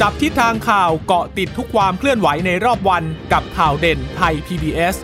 จับทิศทางข่าวเกาะติดทุกความเคลื่อนไหวในรอบวันกับข่าวเด่นไทย PBS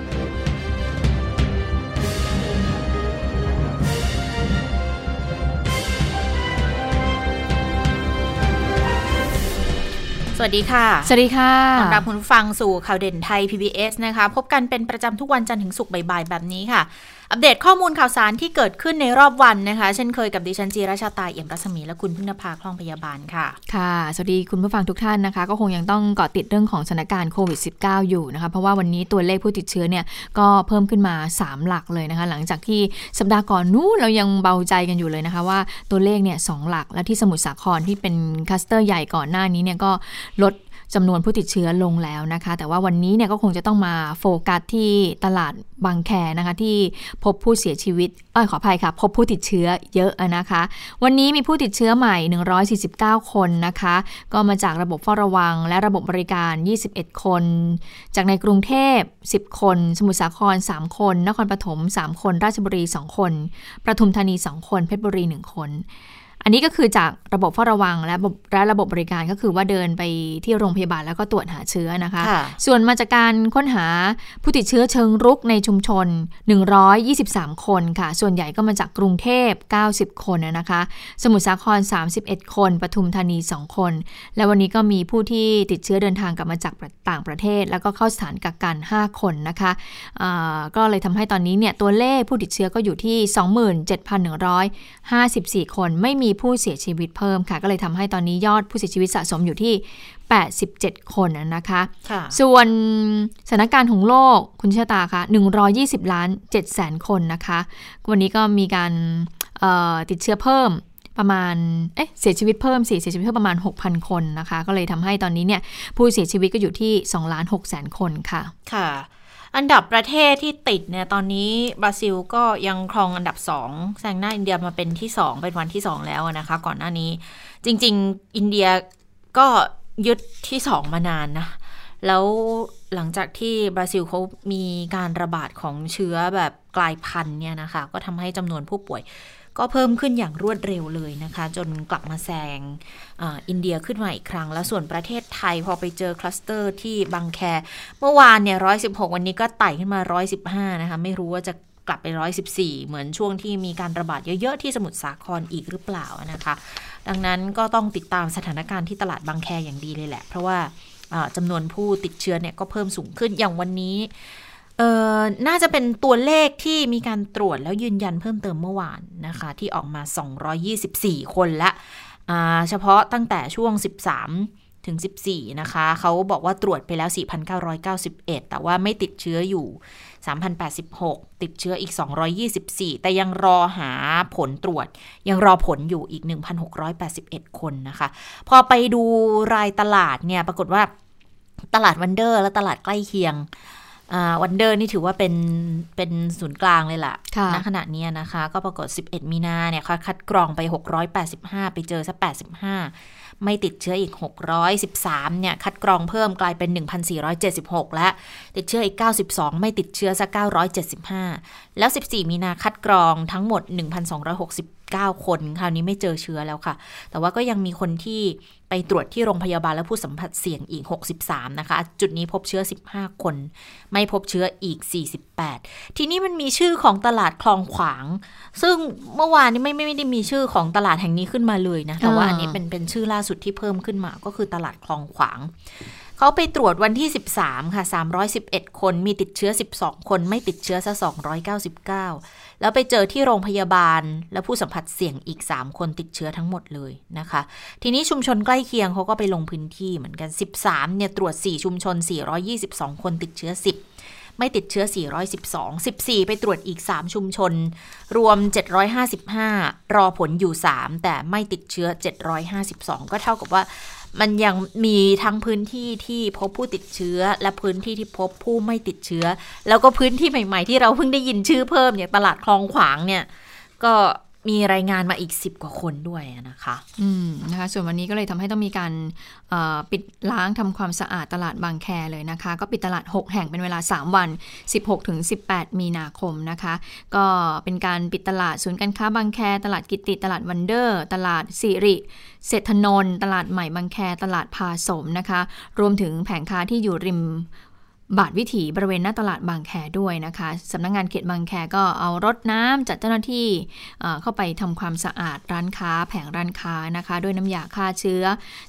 สวัสดีค่ะ สวัสดีค่ะต้อนรับคุณผู้ฟังสู่ข่าวเด่นไทย PBS นะคะ พบกันเป็นประจำทุกวันจันทร์ถึงศุกร์บ่ายๆ แบบนี้ค่ะ อัปเดตข้อมูลข่าวสารที่เกิดขึ้นในรอบวันนะคะ เช่นเคยกับดิฉันจีราชาตาเอี่ยมรัศมีและคุณพึ่งนภาคล่องพยาบาลค่ะ ค่ะ สวัสดีคุณผู้ฟังทุกท่านนะคะ ก็คงยังต้องเกาะติดเรื่องของสถานการณ์โควิด -19 อยู่นะคะ เพราะว่าวันนี้ตัวเลขผู้ติดเชื้อเนี่ยก็เพิ่มขึ้นมา 3 หลักเลยนะคะ หลังจากที่สัปดาห์ก่อนนู้นเรายังเบาใจกันอยู่เลยนะคะว่าตัวเลขเนี่ยสหลักและที่สมุทรสาครที่เป็นคัสเตอร์ใหญ่ก่อนหน้านี้เนี่ยก็ลด จำนวนผู้ติดเชื้อลงแล้วนะคะ แต่ว่าวันนี้เนี่ยก็คงจะต้องมาโฟกัสที่ตลาดบางแคนะคะ ที่พบผู้เสียชีวิตเออขออภัยค่ะ พบผู้ติดเชื้อเยอะนะคะ วันนี้มีผู้ติดเชื้อใหม่ 149 คนนะคะ ก็มาจากระบบเฝ้าระวัง และระบบบริการ 21 คน จากในกรุงเทพ 10 คน สมุทรสาคร 3 คน นครปฐม 3 คน ราชบุรี 2 คน ประทุมธานี 2 คน เพชรบุรี 1 คน อันนี้ก็คือจากระบบเฝ้าระวังและระบบและระบบบริการก็คือว่าเดินไปที่โรงพยาบาลแล้วก็ตรวจหาเชื้อนะคะค่ะส่วนมาจากการค้นหาผู้ติดเชื้อเชิงรุกในชุมชน 123 คนค่ะ ส่วนใหญ่ก็มาจากกรุงเทพ 90 คนนะคะ สมุทรสาคร 31 คน ปทุมธานี 2 คน และวันนี้ก็มีผู้ที่ติดเชื้อเดินทางกลับมาจากต่างประเทศ แล้วก็เข้าสถานกักกัน 5 คนนะคะอ่าก็เลยทำให้ตอนนี้เนี่ยตัวเลขผู้ติดเชื้อก็อยู่ที่ 27,154 คนไม่มีผู้เสียชีวิตเพิ่มค่ะ ก็เลยทำให้ตอนนี้ยอดผู้เสียชีวิตสะสมอยู่ที่ 87 คนนะคะค่ะส่วนสถานการณ์ของโลกคุณเชษตาคะ120 ล้าน7แสนคนนะคะ วันนี้ก็มีการเอ่อติดเชื้อเพิ่มประมาณ เอ๊ะ เสียชีวิตเพิ่มสิเสียชีวิตเพิ่มประมาณ 6,000 คนนะคะ ก็เลยทำให้ตอนนี้เนี่ยผู้เสียชีวิตก็อยู่ที่2ล้าน6แสนคนค่ะ ค่ะ อันดับประเทศที่ติดเนี่ยตอนนี้บราซิลก็ยังครองอันดับสองแซงหน้าอินเดียมาเป็นที่สองเป็นวันที่สองแล้วนะคะ ก่อนหน้านี้ จริง ๆ อินเดียก็ยึดที่สองมานานนะแล้วหลังจากที่บราซิลเขามีการระบาดของเชื้อแบบกลายพันธุ์เนี่ยนะคะ ก็ทำให้จำนวนผู้ป่วย ก็เพิ่มขึ้นอย่างรวดเร็วเลยนะคะ จนกลับมาแซงอินเดียขึ้นมาอีกครั้ง แล้วส่วนประเทศไทยพอไปเจอคลัสเตอร์ที่บางแค เมื่อวานเนี่ยร้อยสิบหกวันนี้ก็ไต่ขึ้นมาร้อยสิบห้านะคะไม่รู้ว่าจะกลับไปร้อยสิบสี่เหมือนช่วงที่มีการระบาดเยอะ ๆ ที่สมุทรสาครอีกหรือเปล่านะคะ ดังนั้นก็ต้องติดตามสถานการณ์ที่ตลาดบางแคอย่างดีเลยแหละ เพราะว่าจำนวนผู้ติดเชื้อเนี่ยก็เพิ่มสูงขึ้นอย่างวันนี้ เอ่อน่าจะเป็นตัวเลขที่มีการตรวจแล้วยืนยันเพิ่มเติมเมื่อวานนะคะ ที่ออกมา 224 คนละเฉพาะตั้งแต่ช่วง 13 ถึง 14 นะคะ เขาบอกว่าตรวจไปแล้ว 4,991 แต่ว่าไม่ติดเชื้ออยู่ 3,086 ติดเชื้ออีก 224 แต่ยังรอหาผลตรวจ ยังรอผลอยู่อีก 1,681 คนนะคะ พอไปดูรายตลาดเนี่ย ปรากฏว่าตลาดวันเดอร์และตลาดใกล้เคียง วันเดอร์นี่ถือว่าเป็นเป็นศูนย์กลางเลยล่ะค่ะณขณะเนี้ยนะคะ ก็ปรากฏ 11 มีนาเนี่ยเขาคัดกรองไป 685 ไปเจอซะ85 ไม่ติดเชื้ออีก 613 เนี่ย คัดกรองเพิ่มกลายเป็น 1,476 และ ติดเชื้ออีก 92 ไม่ติดเชื้อซะ975 แล้ว 14 มีนาคัดกรองทั้งหมด 19 คน คราวนี้ไม่เจอเชื้อแล้วค่ะ แต่ว่าก็ยังมีคนที่ไปตรวจที่โรงพยาบาลและผู้สัมผัสเสี่ยงอีก 63 นะคะ จุดนี้พบเชื้อ 15 คน ไม่พบเชื้ออีก 48 ทีนี้มันมีชื่อของตลาดคลองขวาง ซึ่งเมื่อวานนี้ไม่ไม่ไม่ได้มีชื่อของตลาดแห่งนี้ขึ้นมาเลยนะ แต่ว่าอันนี้เป็นเป็นชื่อล่าสุดที่เพิ่มขึ้นมา ก็คือตลาดคลองขวาง เขาไปตรวจวันที่ 13 ค่ะ 311 คนมีติดเชื้อ 12 คนไม่ติดเชื้อซะ299 แล้วไปเจอที่โรงพยาบาล และผู้สัมผัสเสี่ยงอีก 3 คนติดเชื้อทั้งหมดเลยนะคะ ทีนี้ชุมชนใกล้เคียงเขาก็ไปลงพื้นที่เหมือนกัน 13 เนี่ยตรวจ 4 ชุมชน 422 คนติดเชื้อ 10 ไม่ติดเชื้อ 412 14 ไปตรวจอีก 3 ชุมชน รวม 755 รอผลอยู่ 3 แต่ไม่ติดเชื้อ 752 ก็เท่ากับว่า มันยังมีทั้งพื้นที่ที่พบผู้ติดเชื้อ และพื้นที่ที่พบผู้ไม่ติดเชื้อ แล้วก็พื้นที่ใหม่ ๆ ที่เราเพิ่งได้ยินชื่อเพิ่มอย่างตลาดคลองขวางเนี่ย ก็ มีรายงานมาอีก 10 กว่าคนด้วยนะคะ อืมนะคะ ส่วนวันนี้ก็เลยทำให้ต้องมีการปิดล้างทำความสะอาดตลาดบางแคเลยนะคะ ก็ปิดตลาด 6 แห่งเป็นเวลา 3 วัน 16ถึง18 มีนาคมนะคะ ก็เป็นการปิดตลาดศูนย์การค้าบางแค ตลาดกิติ ตลาดวันเดอร์ ตลาดสิริ เศรษฐนนท์ตลาดใหม่บางแค ตลาดพาสมนะคะ รวมถึงแผงค้าที่อยู่ริม บาทวิถีบริเวณหน้าตลาดบางแคด้วยนะคะสำนักงงานเขตบางแคก็เอารถน้ำจัดเจ้าหน้าที่เข้าไปทำความสะอาดร้านค้า แผงร้านค้านะคะ ด้วยน้ำยาฆ่าเชื้อ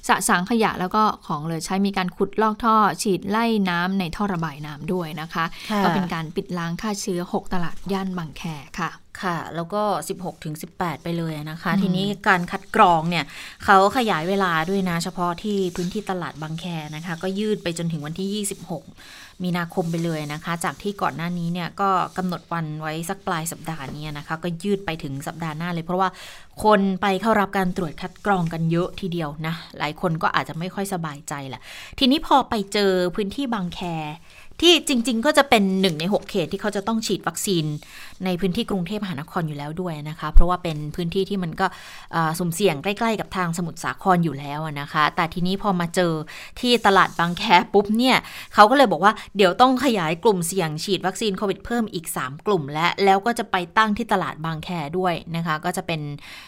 สะสางขยะแล้วก็ของเหลือใช้มีการขุดลอกท่อ ฉีดไล่น้ำในท่อระบายน้ำด้วยนะคะ ก็เป็นการปิดล้างฆ่าเชื้อ 6 ตลาดย่านบางแคค่ะค่ะ แล้วก็ 16 ถึง 18 ไปเลยนะคะ ทีนี้การคัดกรองเนี่ยเขาขยายเวลาด้วยนะ เฉพาะที่พื้นที่ตลาดบางแคนะคะ ก็ยืดไปจนถึงวันที่ 26 มีนาคมไปเลยนะคะ จากที่ก่อนหน้านี้เนี่ยก็กำหนดวันไว้สักปลายสัปดาห์นี้นะคะ ก็ยืดไปถึงสัปดาห์หน้าเลย เพราะว่าคนไปเข้ารับการตรวจคัดกรองกันเยอะทีเดียวนะ หลายคนก็อาจจะไม่ค่อยสบายใจแหละ ทีนี้พอไปเจอพื้นที่บางแคที่จริง ๆ ก็จะเป็นหนึ่งใน 6 เขตที่เขาจะต้องฉีดวัคซีน ในพื้นที่กรุงเทพมหานครอยู่แล้วด้วยนะคะ เพราะว่าเป็นพื้นที่ที่มันก็สุ่มเสี่ยงใกล้ๆกับทางสมุทรสาครอยู่แล้วนะคะ แต่ทีนี้พอมาเจอที่ตลาดบางแคปุ๊บเนี่ยเขาก็เลยบอกว่าเดี๋ยวต้องขยายกลุ่มเสี่ยงฉีดวัคซีนโควิดเพิ่มอีก 3 กลุ่ม และแล้วก็จะไปตั้งที่ตลาดบางแคด้วยนะคะ ก็จะเป็น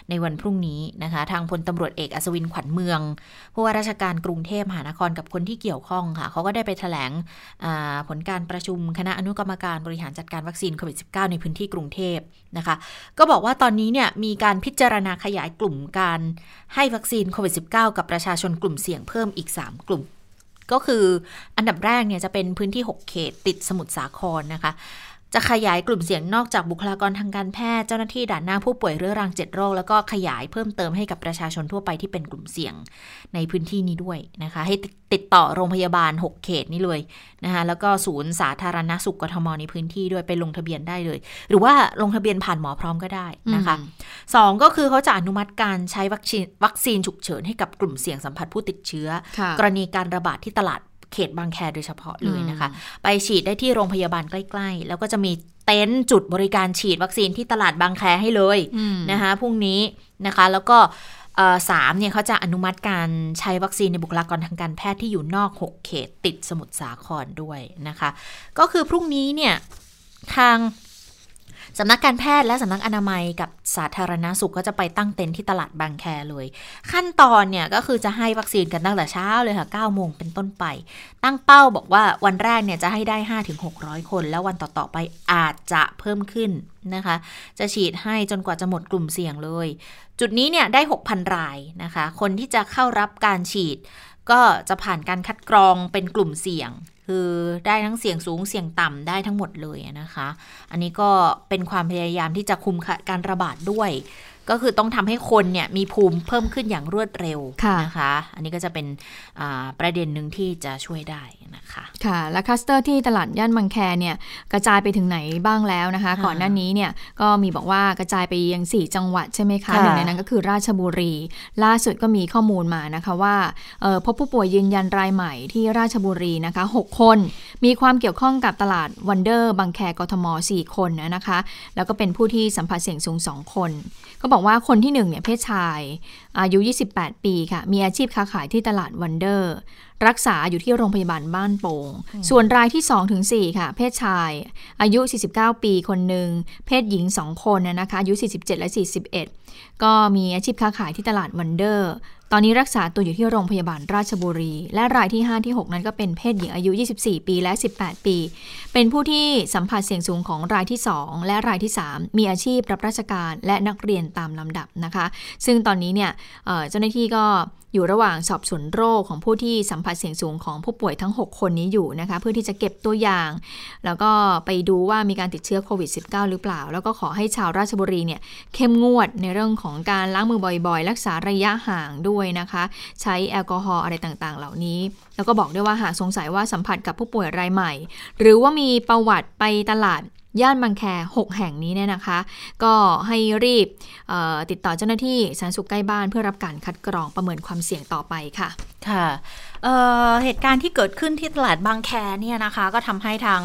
ในวันพรุ่งนี้นะคะ ทางพลตำรวจเอกอัศวินขวัญเมืองผู้ว่าราชการกรุงเทพมหานครกับคนที่เกี่ยวข้องค่ะเขาก็ได้ไปแถลงผลการประชุมคณะอนุกรรมการบริหารจัดการวัคซีนโควิด -19 ในพื้นที่กรุงเทพนะคะ ก็บอกว่าตอนนี้เนี่ยมีการพิจารณาขยายกลุ่มการให้วัคซีนโควิด -19 กับประชาชนกลุ่มเสี่ยงเพิ่มอีก 3 กลุ่ม ก็คืออันดับแรกเนี่ยจะเป็นพื้นที่ 6 เขตติดสมุทรสาครนะคะ จะขยายกลุ่มเสี่ยงนอกจากบุคลากรทางการแพทย์เจ้าหน้าที่ด่านหน้าผู้ป่วยเรื้อรังเจ็ดโรค แล้วก็ขยายเพิ่มเติมให้กับประชาชนทั่วไปที่เป็นกลุ่มเสี่ยงในพื้นที่นี้ด้วยนะคะ ให้ติดต่อโรงพยาบาล 6 เขตนี้เลยนะคะแล้วก็ศูนย์สาธารณสุขกทมในพื้นที่ด้วยไปลงทะเบียนได้เลย หรือว่าลงทะเบียนผ่านหมอพร้อมก็ได้นะคะสองก็คือเขาจะอนุมัติการใช้วัคซีนวัคซีนฉุกเฉินให้กับกลุ่มเสี่ยงสัมผัสผู้ติดเชื้อ กรณีการระบาดที่ตลาด เขตบางแคโดยเฉพาะเลยนะคะ ไปฉีดได้ที่โรงพยาบาลใกล้ ๆ แล้วก็จะมีเต็นท์จุดบริการฉีดวัคซีนที่ตลาดบางแคให้เลยนะคะพรุ่งนี้นะคะแล้วก็สามเนี่ยเขาจะอนุมัติการใช้วัคซีนในบุคลากรทางการแพทย์ที่อยู่นอก 6 เขตติดสมุทรสาครด้วยนะคะ ก็คือพรุ่งนี้เนี่ยทาง สำนักการแพทย์และสำนักอนามัยกับสาธารณาสุขก็จะไปตั้งเต็นท์ที่ตลาดบางแคเลย ขั้นตอนเนี่ยก็คือจะให้วัคซีนกันตั้งแต่เช้าเลยค่ะ9โมงเป็นต้นไป ตั้งเป้าบอกว่าวันแรกเนี่ยจะให้ได้ 5-600 คน แล้ววันต่อๆไปอาจจะเพิ่มขึ้นนะคะ จะฉีดให้จนกว่าจะหมดกลุ่มเสี่ยงเลย จุดนี้เนี่ยได้ 6,000 รายนะคะ คนที่จะเข้ารับการฉีดก็จะผ่านการคัดกรองเป็นกลุ่มเสี่ยง คือได้ทั้งเสี่ยงสูงเสี่ยงต่ำได้ทั้งหมดเลยนะคะ อันนี้ก็เป็นความพยายามที่จะคุมการระบาดด้วย ก็คือต้องทำให้คนเนี่ยมีภูมิเพิ่มขึ้นอย่างรวดเร็วะนะคะ อันนี้ก็จะเป็นประเด็นหนึ่งที่จะช่วยได้ นะคะ ค่ะ และคลัสเตอร์ที่ตลาดย่านบางแคเนี่ยกระจายไปถึงไหนบ้างแล้วนะคะ ก่อนหน้านี้เนี่ยก็มีบอกว่ากระจายไปยัง 4 จังหวัดใช่ไหมคะหนึ่งในนั้นก็คือราชบุรี ล่าสุดก็มีข้อมูลมานะคะว่าพบผู้ป่วยยืนยันรายใหม่ที่ราชบุรีนะคะ 6 คน มีความเกี่ยวข้องกับตลาดวันเดอร์บางแคกทม 4 คนนะคะ แล้วก็เป็นผู้ที่สัมผัสเสี่ยงสูง 2 คน ก็บอกว่าคนที่1เนี่ยเพศชาย อายุ 28 ปีค่ะ มีอาชีพค้าขายที่ตลาดวันเดอร์ รักษาอยู่ที่โรงพยาบาลบ้านโป่ง ส่วนรายที่2ถึง4ค่ะ เพศชาย อายุ 49 ปีคนหนึ่ง เพศหญิง 2 คนนะคะ อายุ 47 และ 41 ก็มีอาชีพค้าขายที่ตลาดวันเดอร์ ตอนนี้รักษาตัวอยู่ที่โรงพยาบาลราชบุรี และรายที่ 5 ที่ 6 นั้นก็เป็นเพศหญิงอายุ 24 ปีและ 18 ปี เป็นผู้ที่สัมผัสเสี่ยงสูงของรายที่ 2 และรายที่ 3 มีอาชีพรับราชการและนักเรียนตามลำดับนะคะ ซึ่งตอนนี้เนี่ยเจ้าหน้าที่ก็ อยู่ระหว่างสอบสวนโรคของผู้ที่สัมผัสเสี่ยงสูงของผู้ป่วยทั้ง 6 คนนี้อยู่นะคะเพื่อที่จะเก็บตัวอย่าง แล้วก็ไปดูว่ามีการติดเชื้อโควิด -19 หรือเปล่า แล้วก็ขอให้ชาวราชบุรีเนี่ยเข้มงวดในเรื่องของการล้างมือบ่อยๆ รักษาระยะห่างด้วยนะคะ ใช้แอลกอฮอล์อะไรต่างๆ เหล่านี้ แล้วก็บอกด้วยว่าหากสงสัยว่าสัมผัสกับผู้ป่วยรายใหม่ หรือว่ามีประวัติไปตลาด ย่านบางแค 6 แห่งนี้เนี่ยนะคะ ก็ให้รีบติดต่อเจ้าหน้าที่สาธารณสุขใกล้บ้านเพื่อรับการคัดกรองประเมินความเสี่ยงต่อไปค่ะ ค่ะเเหตุการณ์ที่เกิดขึ้นที่ตลาดบางแคเนี่ยนะคะก็ทำให้ทาง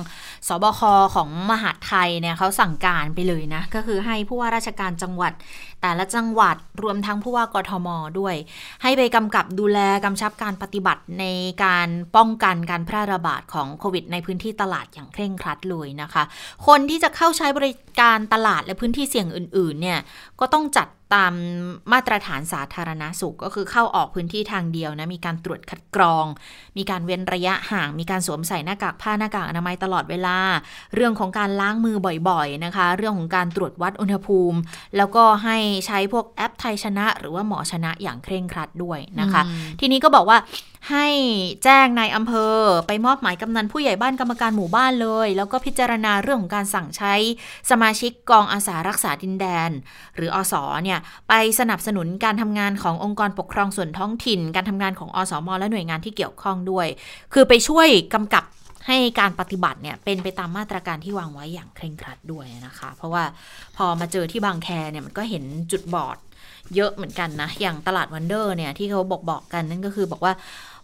สบคของมหาดไทยเนี่ยเขาสั่งการไปเลยนะ ก็คือให้ผู้ว่าราชการจังหวัด แต่ละจังหวัดรวมทั้งผู้ว่ากทมด้วย ให้ไปกำกับดูแลกำชับการปฏิบัติในการป้องกันการแพร่ระบาดของโควิด ในพื้นที่ตลาดอย่างเคร่งครัดเลยนะคะ คนที่จะเข้าใช้บริการตลาดและพื้นที่เสี่ยงอื่นๆเนี่ยก็ต้องจัด ตามมาตรฐานสาธารณาสุขก็คือเข้าออกพื้นที่ทางเดียวนะมีการตรวจคัดกรอง มีการเว้นระยะห่าง มีการสวมใส่หน้ากากผ้าหน้ากากอนามัยตลอดเวลา เรื่องของการล้างมือบ่อยๆนะคะ เรื่องของการตรวจวัดอุณหภูมิ แล้วก็ให้ใช้พวกแอปไทยชนะ หรือว่าหมอชนะอย่างเคร่งครัดด้วยนะคะ ทีนี้ก็บอกว่าให้แจ้งนายอำเภอ ไปมอบหมายกำนันผู้ใหญ่บ้านกรรมการหมู่บ้านเลย แล้วก็พิจารณาเรื่องของการสั่งใช้สมาชิกกองอาสารักษาดินแดน หรืออสเนี่ยไปสนับสนุนการทำงานขององค์กรปกครองส่วนท้องถิ่น การทำงานของอสมและหน่วยงานที่เกี่ยวข้องด้วย คือไปช่วยกำกับให้การปฏิบัติเนี่ยเป็นไปตามมาตรการที่วางไว้อย่างเคร่งครัดด้วยนะคะ เพราะว่าพอมาเจอที่บางแคเนี่ยมันก็เห็นจุดบอด เยอะเหมือนกันนะ อย่างตลาดวันเดอร์เนี่ยที่เขาบอกบอกกันนั่นก็คือบอกว่า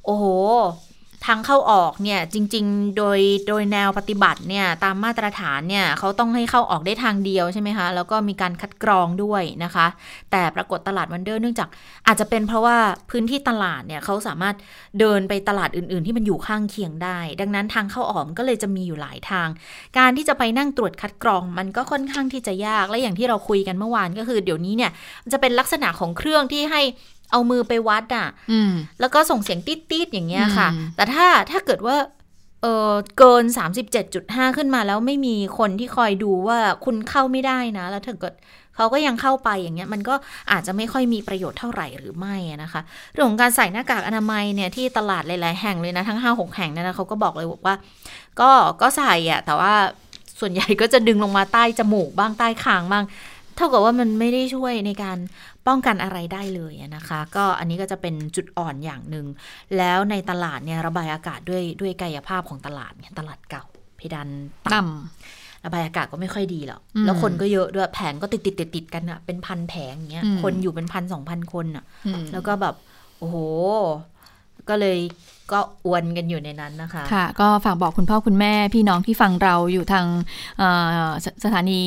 โอ้โห ทางเข้าออกเนี่ยจริง ๆ โดยโดยแนวปฏิบัติเนี่ยตามมาตรฐานเนี่ยเขาต้องให้เข้าออกได้ทางเดียวใช่ไหมคะ แล้วก็มีการคัดกรองด้วยนะคะ แต่ปรากฏตลาดวันเดอร์เนื่องจากอาจจะเป็นเพราะว่าพื้นที่ตลาดเนี่ยเขาสามารถเดินไปตลาดอื่น ๆ ที่มันอยู่ข้างเคียงได้ ดังนั้นทางเข้าออกก็เลยจะมีอยู่หลายทาง การที่จะไปนั่งตรวจคัดกรอง มันก็ค่อนข้างที่จะยากและอย่างที่เราคุยกันเมื่อวานก็คือ เดี๋ยวนี้เนี่ยจะเป็นลักษณะของเครื่องที่ให้ เอามือไปวัดอะแล้วก็ส่งเสียงติดๆอย่างเงี้ยค่ะ แต่ถ้าถ้าเกิดว่าเออเกิน 37.5 ขึ้นมาแล้วไม่มีคนที่คอยดูว่าคุณเข้าไม่ได้นะ แล้วถ้าเกิดเขาก็ยังเข้าไปอย่างเงี้ยมันก็อาจจะไม่ค่อยมีประโยชน์เท่าไหร่หรือไม่นะคะเรื่องของการใส่หน้ากากอนามัยเนี่ยที่ตลาดหลาย ๆ แห่งเลยนะทั้ง 5-6 แห่งเนี่ยนะเขาก็บอกเลยบอกว่า ก็ก็ใส่อะแต่ว่าส่วนใหญ่ก็จะดึงลงมาใต้จมูกบ้างใต้คางบ้าง เท่ากับว่ามันไม่ได้ช่วยในการป้องกันอะไรได้เลยนะคะ ก็อันนี้ก็จะเป็นจุดอ่อนอย่างหนึ่ง แล้วในตลาดเนี่ยระบายอากาศด้วยด้วยกายภาพของตลาดเนี่ยตลาดเก่าเพดานต่ำระบายอากาศก็ไม่ค่อยดีหรอกแล้วคนก็เยอะด้วยแผงก็ติดติดติดติดกันอะเป็นพันแผงเงี้ยคนอยู่เป็นพันสองพันคนอะแล้วก็แบบโอ้โหก็เลยก็อวนกันอยู่ในนั้นนะคะ ค่ะ ก็ฝากบอกคุณพ่อคุณแม่พี่น้องที่ฟังเราอยู่ทางสถานี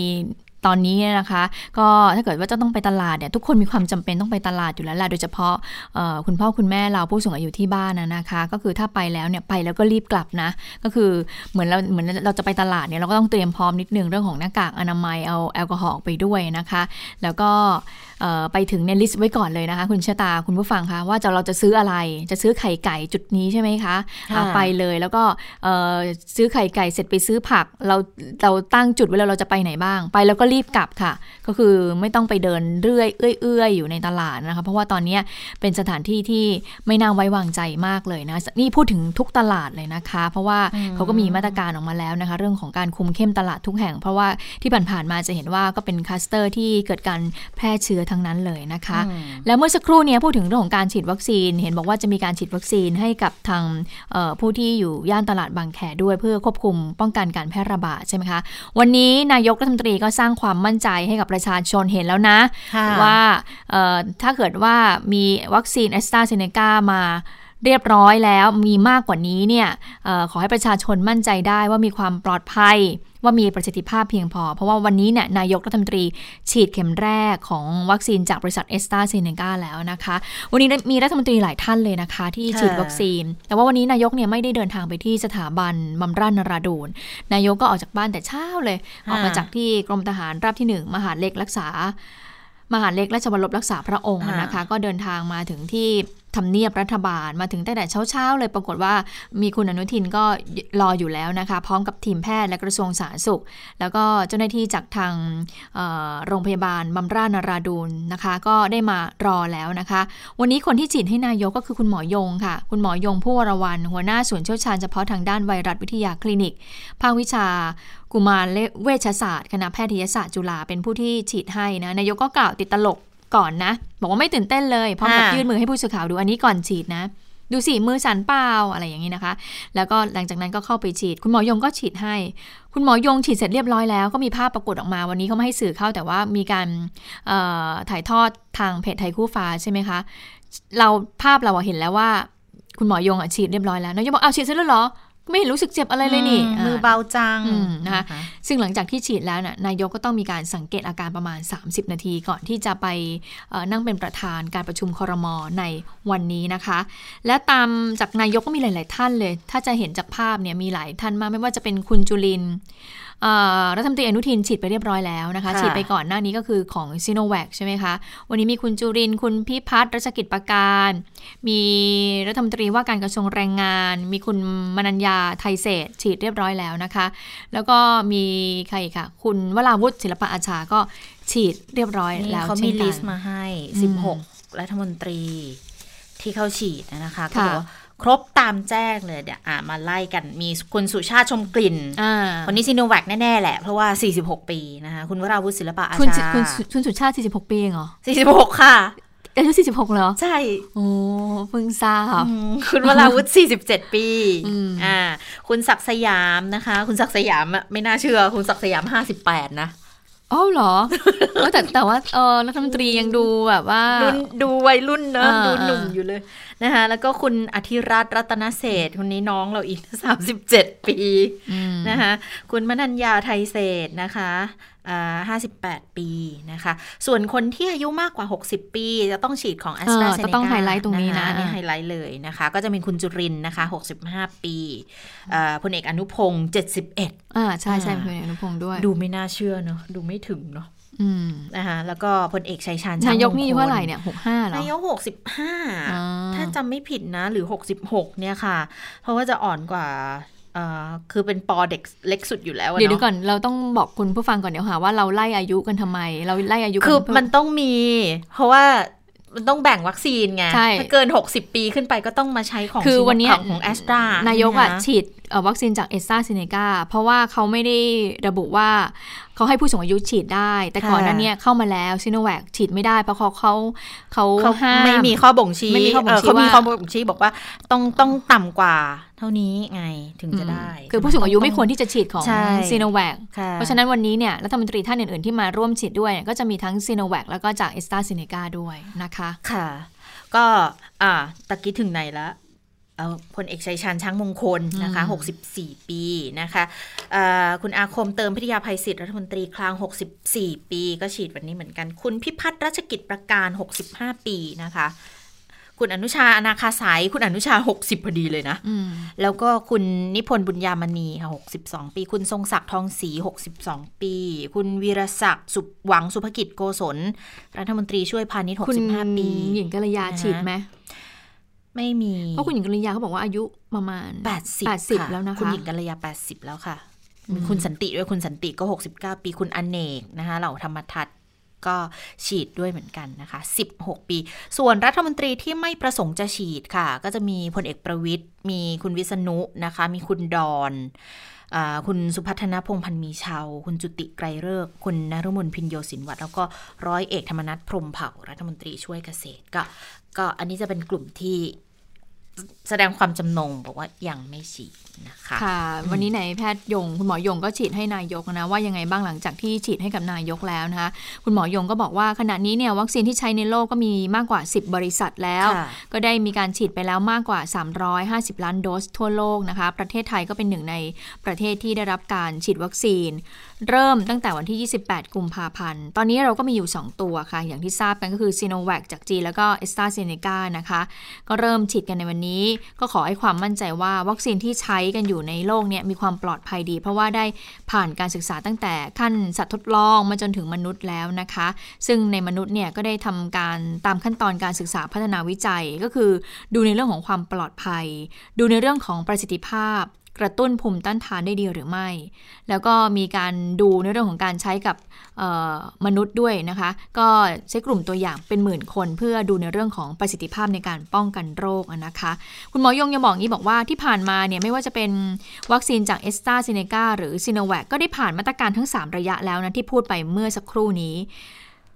ตอนนี้นะคะ ก็ถ้าเกิดว่าจะต้องไปตลาดเนี่ยทุกคนมีความจำเป็นต้องไปตลาดอยู่แล้วแหละโดยเฉพาะคุณพ่อคุณแม่เราผู้สูงอายุที่บ้านนะนะคะ ก็คือถ้าไปแล้วเนี่ยไปแล้วก็รีบกลับนะ ก็คือเหมือนเราเหมือนเราจะไปตลาดเนี่ยเราก็ต้องเตรียมพร้อมนิดนึงเรื่องของหน้ากากอนามัยเอาแอลกอฮอล์ไปด้วยนะคะ แล้วก็ไปถึงเนี่ยลิสต์ไว้ก่อนเลยนะคะ คุณชะตาคุณผู้ฟังคะว่าจะเราจะซื้ออะไรจะซื้อไข่ไก่จุดนี้ใช่ไหมคะไปเลยแล้วก็ซื้อไข่ไก่เสร็จไปซื้อผัก เราเราตั้งจุดไว้แล้วเราจะไปไหนบ้าง ไปแล้วก็รีบกลับค่ะ ก็คือไม่ต้องไปเดินเรื่อยเอื่อยๆอยู่ในตลาดนะคะ เพราะว่าตอนนี้เป็นสถานที่ที่ไม่น่าไว้วางใจมากเลยนะนี่พูดถึงทุกตลาดเลยนะคะ เพราะว่าเขาก็มีมาตรการออกมาแล้วนะคะ เรื่องของการคุมเข้มตลาดทุกแห่ง เพราะว่าที่ผ่านๆมาจะเห็นว่าก็เป็นคลัสเตอร์ที่เกิดการแพร่เชื้อทั้งนั้นเลยนะคะ แล้วเมื่อสักครู่นี้พูดถึงเรื่องของการฉีดวัคซีน เห็นบอกว่าจะมีการฉีดวัคซีนให้กับทางผู้ที่อยู่ย่านตลาดบางแคด้วยเพื่อควบคุมป้องกันการแพร่ระบาดใช่ไหมคะ วันนี้นายกรัฐมนตรีก็สร้างความมั่นใจให้กับประชาชนเห็นแล้วนะ ว่าถ้าเกิดว่ามีวัคซีนแอสตราเซเนกามาเรียบร้อยแล้วมีมากกว่านี้เนี่ยออขอให้ประชาชนมั่นใจได้ว่ามีความปลอดภัย ว่ามีประสิทธิภาพเพียงพอ เพราะว่าวันนี้เนี่ยนายกรัฐมนตรีฉีดเข็มแรกของวัคซีนจากบริษัทเอสตาเซเนกาแล้วนะคะ วันนี้มีรัฐมนตรีหลายท่านเลยนะคะ ที่ฉีดวัคซีน แต่ว่าวันนี้นายกเนี่ยไม่ได้เดินทางไปที่สถาบันบำราศนราดูนนายกก็ออกจากบ้านแต่เช้าเลย ออกมาจากที่กรมทหารราบที่หนึ่งมหาเล็กรักษามหาเล็กราชบัลลบรักษาพระองค์นะคะ ก็เดินทางมาถึงที่ ทำเนียบรัฐบาลมาถึงตั้งแต่เช้าๆเลยปรากฏว่ามีคุณอนุทินก็รออยู่แล้วนะคะ พร้อมกับทีมแพทย์และกระทรวงสาธารณสุข แล้วก็เจ้าหน้าที่จากทางโรงพยาบาลบำราศนราดูนนะคะ ก็ได้มารอแล้วนะคะ วันนี้คนที่ฉีดให้นายกก็คือคุณหมอยงค่ะ คุณหมอยงผู้วรวันหัวหน้าส่วนเชี่ยวชาญเฉพาะทางด้านไวรัสวิทยาคลินิก ภาควิชากุมารเวชศาสตร์ คณะแพทยศาสตร์จุฬาเป็นผู้ที่ฉีดให้นะนายกก็กล่าวติดตลก ก่อนนะ บอกว่าไม่ตื่นเต้นเลยพร้อมกับยื่นมือให้ผู้สื่อข่าวดูอันนี้ก่อนฉีดนะ ดูสิมือสั่นเปล่าอะไรอย่างนี้นะคะ แล้วก็หลังจากนั้นก็เข้าไปฉีด คุณหมอยงก็ฉีดให้ คุณหมอยงฉีดเสร็จเรียบร้อยแล้วก็มีภาพปรากฏออกมาวันนี้เขาไม่ให้สื่อเข้าแต่ว่ามีการถ่ายทอดทางเพจไทยคู่ฟ้าใช่ไหมคะเราภาพเราเห็นแล้วว่าคุณหมอยงฉีดเรียบร้อยแล้วนายกบอกเอาฉีดเสร็จแล้วเหรอ ไม่เห็นรู้สึกเจ็บอะไรเลยนี่อืมมือเบาจังอืมนะคะซึ่งหลังจากที่ฉีดแล้วน่ะนายกก็ต้องมีการสังเกตอาการประมาณ 30 นาทีก่อนที่จะไปเอ่อนั่งเป็นประธานการประชุมครมในวันนี้นะคะ และตามจากนายกก็มีหลาย ๆ ท่านเลย ถ้าจะเห็นจากภาพเนี่ยมีหลายท่านมากไม่ว่าจะเป็นคุณจุลินท ร์เอ่อรัฐมนตรีอนุทินฉีดไปเรียบร้อยแล้วนะคะค่ะฉีดไปก่อนหน้านี้ก็คือของซีโนแวคใช่ไหมคะ วันนี้มีคุณจุรินทร์คุณพิพัฒน์รัชกิจประการ มีรัฐมนตรีว่าการกระทรวงแรงงาน มีคุณมนัญญาไทยเศรษฐ์ฉีดเรียบร้อยแล้วนะคะ แล้วก็มีใครอีกค่ะคุณวราวุฒิศิลปะอาชาก็ฉีดเรียบร้อยนี่แล้วเขาเช่มีนกัลินสต์มาให้อืม16 รัฐมนตรีที่เข้าฉีดนะคะก็ค่ะบอกว่า ครบตามแจ้งเลยเดี๋ยวอะมาไล่กันมีคุณสุชาติชมกลิ่นอ่าคนนี้ซีโนแวคแน่ ๆ แหละ เพราะว่า 46 ปีนะคะ คุณวราวุฒิศิลปะอาคุณชาคุณคุณสุชาติ 46 ปีเองเหรอ 46 ค่ะอายุ 46 เหรอ ใช่ โอ้เพิ่งทราบอืมคุณวราวุฒิ47 ปีอืมอ่า คุณศักดิ์สยามนะคะ คุณศักดิ์สยามอะไม่น่าเชื่อ คุณศักดิ์สยาม 58 นะ อ๋อเหรอเออแต่แต่ว่าเออรัฐมนตรียังดูแบบว่ารุ่นดูวัยรุ่นเนอะอ่าดูหนุ่มอยู่เลยนะคะแล้วก็คุณอธิรัตน์รัตนเศรษฐ์คนนี้น้องเราอีก37ปีอืมนะคะคุณมนัญญาไทยเศรษฐ์นะคะอ่า 58 ปีนะคะ ส่วนคนที่อายุมากกว่า 60 ปี จะต้องฉีดของ AstraZeneca เออ ก็ ต้องไฮไลท์ตรงนี้นะอันนี้ไฮไลท์เลยนะคะ ก็จะมีคุณจุรินทร์นะคะ 65 ปีอ่าพลเอกอนุพงศ์71อ่าใช่ใช่อ่าคุณอนุพงศ์ด้วย ดูไม่น่าเชื่อเนอะดูไม่ถึงเนอะอืมนะคะแล้วก็พลเอกชัยชาญช้งนายกนี่อายุมงคลเท่าไหร่เนี่ยหกห้าเหรอนายกหกสิบห้าอ่าถ้าจำไม่ผิดนะ หรือหกสิบหกเนี่ยค่ะ เพราะว่าจะอ่อนกว่าเอ่อ คือเป็นปอเด็กเล็กสุดอยู่แล้วอะเดี๋ยวเนาะเดี๋ยวก่อนเราต้องบอกคุณผู้ฟังก่อนเดี๋ยวหาว่าเราไล่อายุกันทำไม เราไล่อายุกัคือเพื่มันต้องมี เพราะว่ามันต้องแบ่งวัคซีนไงใช่ถ้าเกิน 60 ปีขึ้นไปก็ต้องมาใช้ของคือวันเนี้ยของของแอสตรานายกอะฉีดเอ่อวัคซีนจากแอสตราเซเนกาเพราะว่าเขาไม่ได้ระบุว่าเขาให้ผู้สูงอายุฉีดได้ แต่ก่อนหน้านั้นเนี่ยเข้ามาแล้วซิโนแวคฉีดไม่ได้ เพราะเขาเขาเขาเขาห้ามไม่มีข้อบ่งชี้ไม่มีข้อบ่งชี้เเขามีว่าข้อบ่งชี้บอกว่าต้องต้องต่ำกว่าเท่านี้ไงถึงจะได้อืมคือผู้สูงอายุไม่ควรที่จะฉีดของใช่ซีโนแวคค่ะเพราะฉะนั้นวันนี้เนี่ยรัฐมนตรีท่านอื่นๆที่มาร่วมฉีดด้วยเนี่ยก็จะมีทั้งซีโนแวคแล้วก็จากแอสตราเซเนกาด้วยนะคะ ค่ะ ก็อ่าตะกี้ถึงไหนละเอา พลเอกชัยชาญช้างมงคลนะคะอืม64 ปีนะคะอ่าคุณอาคมเติมพิทยาภัยศิษย์รัฐมนตรีคลัง 64 ปี ก็ฉีดวันนี้เหมือนกัน คุณพิพัฒน์รัชกิจประการ 65 ปีนะคะ คุณอนุชาอนาคาสายคุณอนุชา 60 พอดีเลยนะอืมแล้วก็คุณนิพนธ์บุญญามณีค่ะ 62 ปี คุณทรงศักดิ์ทองศรี 62 ปี คุณวีรศักดิ์สุขหวังสุภกิจโกศล รัฐมนตรีช่วยพาณิชย์คุณ65 ปี หญิงกัลยานะคะฉีดไหม ไม่มี เพราะคุณหญิงกัลยาเขาบอกว่าอายุประมาณ 80 80ค่ะแล้วนะคะ คุณหญิงกัลยา 80 แล้วค่ะมีคุณสันติด้วยคุณสันติก็ 69 ปีคุณอเนกนะคะเหล่าธรรมทัศน์ก็ฉีดด้วยเหมือนกันนะคะ 16 ปี ส่วนรัฐมนตรีที่ไม่ประสงค์จะฉีดค่ะ ก็จะมีพลเอกประวิทย์ มีคุณวิษณุนะคะ มีคุณดอนอ่าคุณสุพัฒนพงษ์พันธ์มีชาว คุณจุติไกรเลิกษ์คุณนรุมนพินโยสินวัตรแล้วก็ร้อยเอกธรรมนัฐพรหมเผ่ารัฐมนตรีช่วยเกษตรก็ ก็อันนี้จะเป็นกลุ่มที่ แสดงความจำนงบอกว่ายังไม่ฉีด นะคะค่ะ วันนี้ในายแพทย์ยง คุณหมอยงก็ฉีดให้นายกนะว่ายังไงบ้างหลังจากที่ฉีดให้กับนายกแล้วนะคะคุณหมอยงก็บอกว่าขณะนี้เนี่ยวัคซีนที่ใช้ในโลกก็มีมากกว่า 10 บริษัทแล้วค่ะก็ได้มีการฉีดไปแล้วมากกว่า 350 ล้านโดสทั่วโลกนะคะ ประเทศไทยก็เป็นหนึ่งในประเทศที่ได้รับการฉีดวัคซีน เริ่มตั้งแต่วันที่ 28 กุมภาพันธ์ ตอนนี้เราก็มีอยู่ 2 ตัวค่ะ อย่างที่ทราบกันก็คือซีโนแวคจากจีนแล้วก็เอสตราเซเนกานะคะ ก็เริ่มฉีดกันในวันนี้ ก็ขอให้ความมั่นใจว่าวัคซีนที่ใช้กันอยู่ในโลกเนี่ยมีความปลอดภัยดี เพราะว่าได้ผ่านการศึกษาตั้งแต่ขั้นสัตว์ทดลองมาจนถึงมนุษย์แล้วนะคะ ซึ่งในมนุษย์เนี่ยก็ได้ทำการตามขั้นตอนการศึกษาพัฒนาวิจัยก็คือ ดูในเรื่องของความปลอดภัย ดูในเรื่องของประสิทธิภาพ กระตุ้นภูมิต้านทานได้ดีหรือไม่ แล้วก็มีการดูในเรื่องของการใช้กับมนุษย์ด้วยนะคะ ก็ใช้กลุ่มตัวอย่างเป็นหมื่นคน เพื่อดูในเรื่องของประสิทธิภาพในการป้องกันโรคนะคะ คุณหมอยงยังบอกงี้บอกว่าที่ผ่านมาเนี่ยไม่ว่าจะเป็นวัคซีนจากเอสตราเซเนกาหรือซีโนแวคก็ได้ผ่านมาตรการทั้ง 3 ระยะแล้วนะที่พูดไปเมื่อสักครู่นี้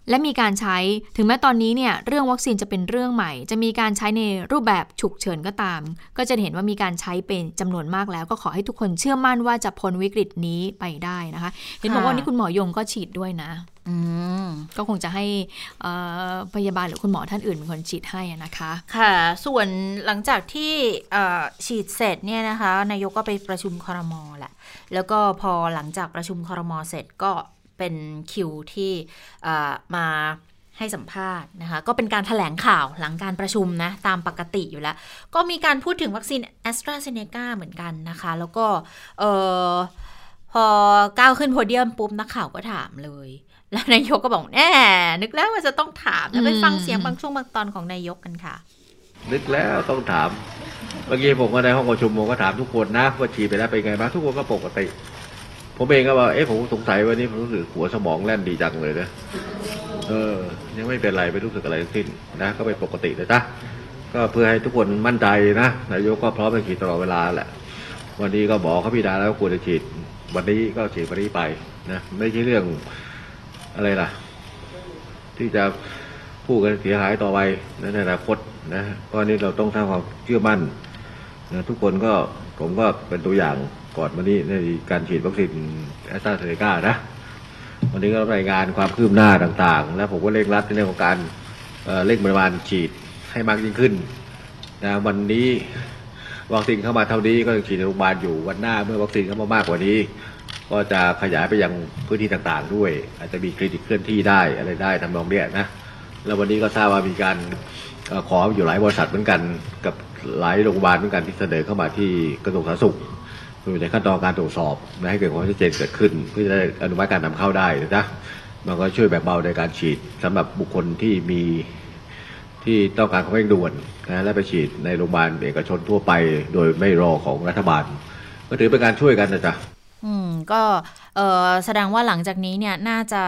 และมีการใช้ถึงแม้ตอนนี้เนี่ยเรื่องวัคซีนจะเป็นเรื่องใหม่ จะมีการใช้ในรูปแบบฉุกเฉินก็ตาม ก็จะเห็นว่ามีการใช้เป็นจำนวนมากแล้ว ก็ขอให้ทุกคนเชื่อมั่นว่าจะพ้นวิกฤตนี้ไปได้นะคะ เห็นบอกว่านี่คุณหมอยงก็ฉีดด้วยนะอืมก็คงจะให้เอ่อพยาบาลหรือคุณหมอท่านอื่นเป็นคนฉีดให้อะนะคะ ค่ะ ส่วนหลังจากที่เอ่อฉีดเสร็จเนี่ยนะคะ นายกก็ไปประชุมคอรมอแหละ แล้วก็พอหลังจากประชุมคอรมอเสร็จก็ เป็นคิวที่เอ่อมาให้สัมภาษณ์นะคะ ก็เป็นการถแถลงข่าวหลังการประชุมนะ ตามปกติอยู่แล้ว ก็มีการพูดถึงวัคซีนแอสตราเซเนกาเหมือนกันนะคะ แล้วก็เออพอก้าวขึ้นโพเดียมปุ๊บนักข่าวก็ถามเลย แล้วนายกก็บอกแน่นึกแล้วว่าจะต้องถามแล้วไปฟังเสียงบางช่วงบางตอนของนายกกันค่ะ นึกแล้วต้องถามเมื่อกี้ผมก็ในห้องประชุมผมก็ถามทุกคนนะว่าฉีดไปแล้วเป็นไงบ้างทุกคนก็ปกติ ผมเองก็ว่าเอ๊ะผมสงสัยวันนี้ผมรู้สึกหัวสมองแล่นดีจังเลยนะเออ ยังไม่เป็นไรไม่รู้สึกอะไรทั้งสิ้นนะก็เป็นปกติเลยจ้ะก็เพื่อให้ทุกคนมั่นใจนะนายกก็พร้อมจะฉีดตลอดเวลาแหละ วันนี้ก็บอกเขาพิจารณาแล้วควรจะฉีด วันนี้ก็ฉีดวันนี้ไปนะไม่ใช่เรื่องอะไรล่ะ ที่จะพูดกันเสียหายต่อไปในอนาคตนะเพราะอันนี้เราต้องสร้างความเชื่อมั่นนะทุกคนก็ผมก็เป็นตัวอย่าง ก่อนวันนี้ในการฉีดวัคซีนแอสตราเซเนกานะ วันนี้ก็รายงานความคืบหน้าต่างๆ แล้วผมก็เร่งรัดในเรื่องของการเร่งปริมาณฉีดให้มากยิ่งขึ้นนะวันนี้วัคซีนเข้ามาเท่านี้ก็ยังฉีดในโรงพยาบาลอยู่วันหน้าเมื่อวัคซีนเข้ามามากกว่านี้ ก็จะขยายไปยังพื้นที่ต่างๆ ด้วย อาจจะมีคลินิกเคลื่อนที่ได้อะไรได้ทำนองเนี้ยนะแล้ววันนี้ก็ทราบว่ามีการขออยู่หลายบริษัทเหมือนกันกับหลายโรงพยาบาลเหมือนกันที่เสนอเข้ามาที่กระทรวงสาธารณสุข อยู่ในขั้นตอนการตรวจสอบนะให้เกิดความชัดเจนเกิดขึ้น เพื่อจะได้อนุมัติการนำเข้าได้นะมันก็ช่วยแบ่งเบาในการฉีดสำหรับบุคคลที่มีที่ต้องการความเร่งด่วนนะและไปฉีดในโรงพยาบาลเอกชนทั่วไป โดยไม่รอของรัฐบาล ก็ถือเป็นการช่วยกันนะจ๊ะอืมก็แสดงว่าหลังจากนี้เนี่ยน่าจะ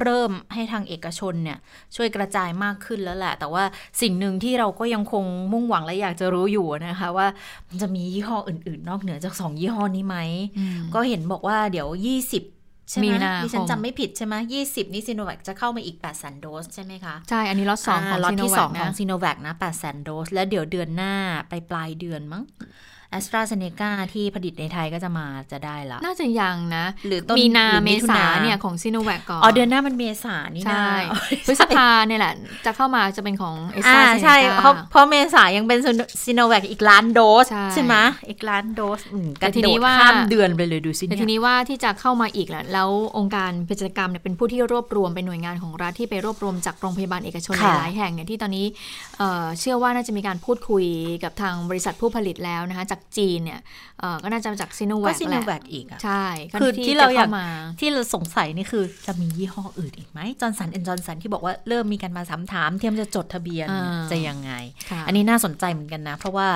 เริ่มให้ทางเอกชนเนี่ยช่วยกระจายมากขึ้นแล้วแหละ แต่ว่าสิ่งหนึ่งที่เราก็ยังคงมุ่งหวังและอยากจะรู้อยู่นะคะว่ามันจะมียี่ห้ออื่น ๆ นอกเหนือจากสองยี่ห้อนี้ไหม ก็เห็นบอกว่าเดี๋ยว20ใช่ไหมมีนาคมดิฉันจำไม่ผิดใช่ไหม20นี่ซีโนแวคจะเข้ามาอีก8แสนโดสใช่ไหมคะ ใช่ อันนี้ล็อตสองของล็อตซีโนที่แวสอคงขนะองซีโนแวคนะ8แสนโดส แล้วเดี๋ยวเดือนหน้าไปปลายเดือนมั้ง แอสตราเซเนกาที่ผลิตในไทยก็จะมาจะได้ละ น่าจะยังนะ หรือต้นมีนาหรือเมมิถุษานาเนี่ยของซีโนแวคก่อน อ๋อ เดือนหน้ามันเมษานี่นะใช่พฤษภาเนี่ยแหละ จะเข้ามาจะเป็นของเอสตอ่าราเซเนใช่กาเพราะเพราะเมษายังเป็นซีโนแวคอีกล้านโดส ใช่ไหมอีกล้านโดสอืมแต่กระทีโดนี้ดว่าข้ามเดือนไปเลยดูสิแต่เนี่ทียนี้ว่าที่จะเข้ามาอีกแหละแล้วองค์การเภสัชกรรมเนี่ยเป็นผู้ที่รวบรวมเป็นหน่วยงานของรัฐที่ไปรวบรวมจากโรงพยาบาลเอกชนหค่ะลายๆแห่งเนี่ยที่ตอนนี้เอ่อเชื่อว่าน่าจะมีการพูดคุยกับทางบริษัทผู้ผลิตแล้วนะคะจากจีนเนี่ยเอ่อก็น่าจะมาจากซีโนแวก็คซีแหโนละแวคอีกอะใช่ก็คือที่เราอยากจะข้มาที่เราสงสัยนี่คือจะมียี่ห้ออื่นอีกไหมจอร์นสันแอนจอร์นสันที่บอกว่าเริ่มมีการมาถามถามๆเทียมจะจดทะเบียนอ่าจะยังไงค่ะอันนี้น่าสนใจเหมือนกันนะ เพราะว่า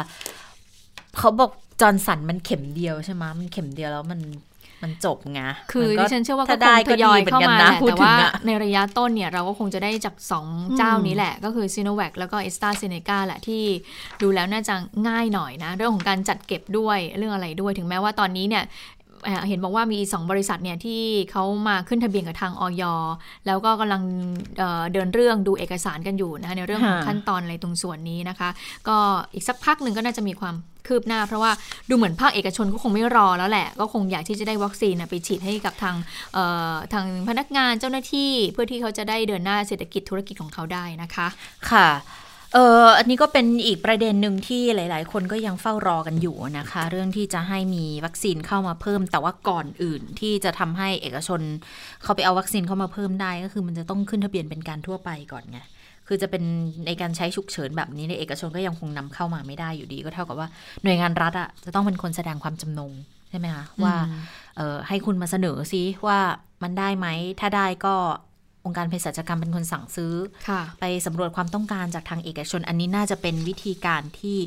เขาบอกจอร์นสันมันเข็มเดียวใช่ไหมมันเข็มเดียวแล้วมัน มันจบไงคือมัก็ดิฉันเชื่อว่าก็ถ้าคได้งทก็ยดีอยเหมือเข้านกันมานะแหละพูดแต่ถึงว่าอะในระยะต้นเนี่ยเราก็คงจะได้จาก 2 เจ้านี้แหละ ก็คือซีโนแวคแล้วก็เอสตาเซเนกาแหละที่ดูแล้วน่าจะง่ายหน่อยนะ เรื่องของการจัดเก็บด้วยเรื่องอะไรด้วยถึงแม้ว่าตอนนี้เนี่ยเอ่อเห็นบอกว่ามี 2 บริษัทเนี่ยที่เขามาขึ้นทะเบียนกับทางออยแล้วก็กำลังเอ่อเดินเรื่องดูเอกสารกันอยู่นะคะในเรื่องของค่ะขั้นตอนอะไรตรงส่วนนี้นะคะ ก็อีกสักพักหนึ่งก็น่าจะมีความ คืบหน้า เพราะว่าดูเหมือนภาคเอกชนก็คงไม่รอแล้วแหละ ก็คงอยากที่จะได้วัคซีนไปฉีดให้กับทางทางพนักงานเจ้าหน้าที่ เพื่อที่เขาจะได้เดินหน้าเศรษฐกิจธุรกิจของเขาได้นะคะ ค่ะเอออันนี้ก็เป็นอีกประเด็นหนึ่งที่หลาย ๆ คนก็ยังเฝ้ารอกันอยู่นะคะ เรื่องที่จะให้มีวัคซีนเข้ามาเพิ่ม แต่ว่าก่อนอื่นที่จะทำให้เอกชน เขาไปเอาวัคซีนเข้ามาเพิ่มได้ก็คือมันจะต้องขึ้นทะเบียนเป็นการทั่วไปก่อนไง คือจะเป็นในการใช้ฉุกเฉินแบบนี้ในยเอกชนก็ยังคงนำเข้ามาไม่ได้อยู่ดี ก็เท่ากับว่าหน่วยงานรัฐอะจะต้องเป็นคนแสดงความจำนงใช่ไหมคะว่าเอ่อให้คุณมาเสนอซิว่ามันได้ไหม ถ้าได้ก็องค์การเภสัชกรรมเป็นคนสั่งซื้อค่ะไปสำรวจความต้องการจากทางเอกชน อันนี้น่าจะเป็นวิธีการที่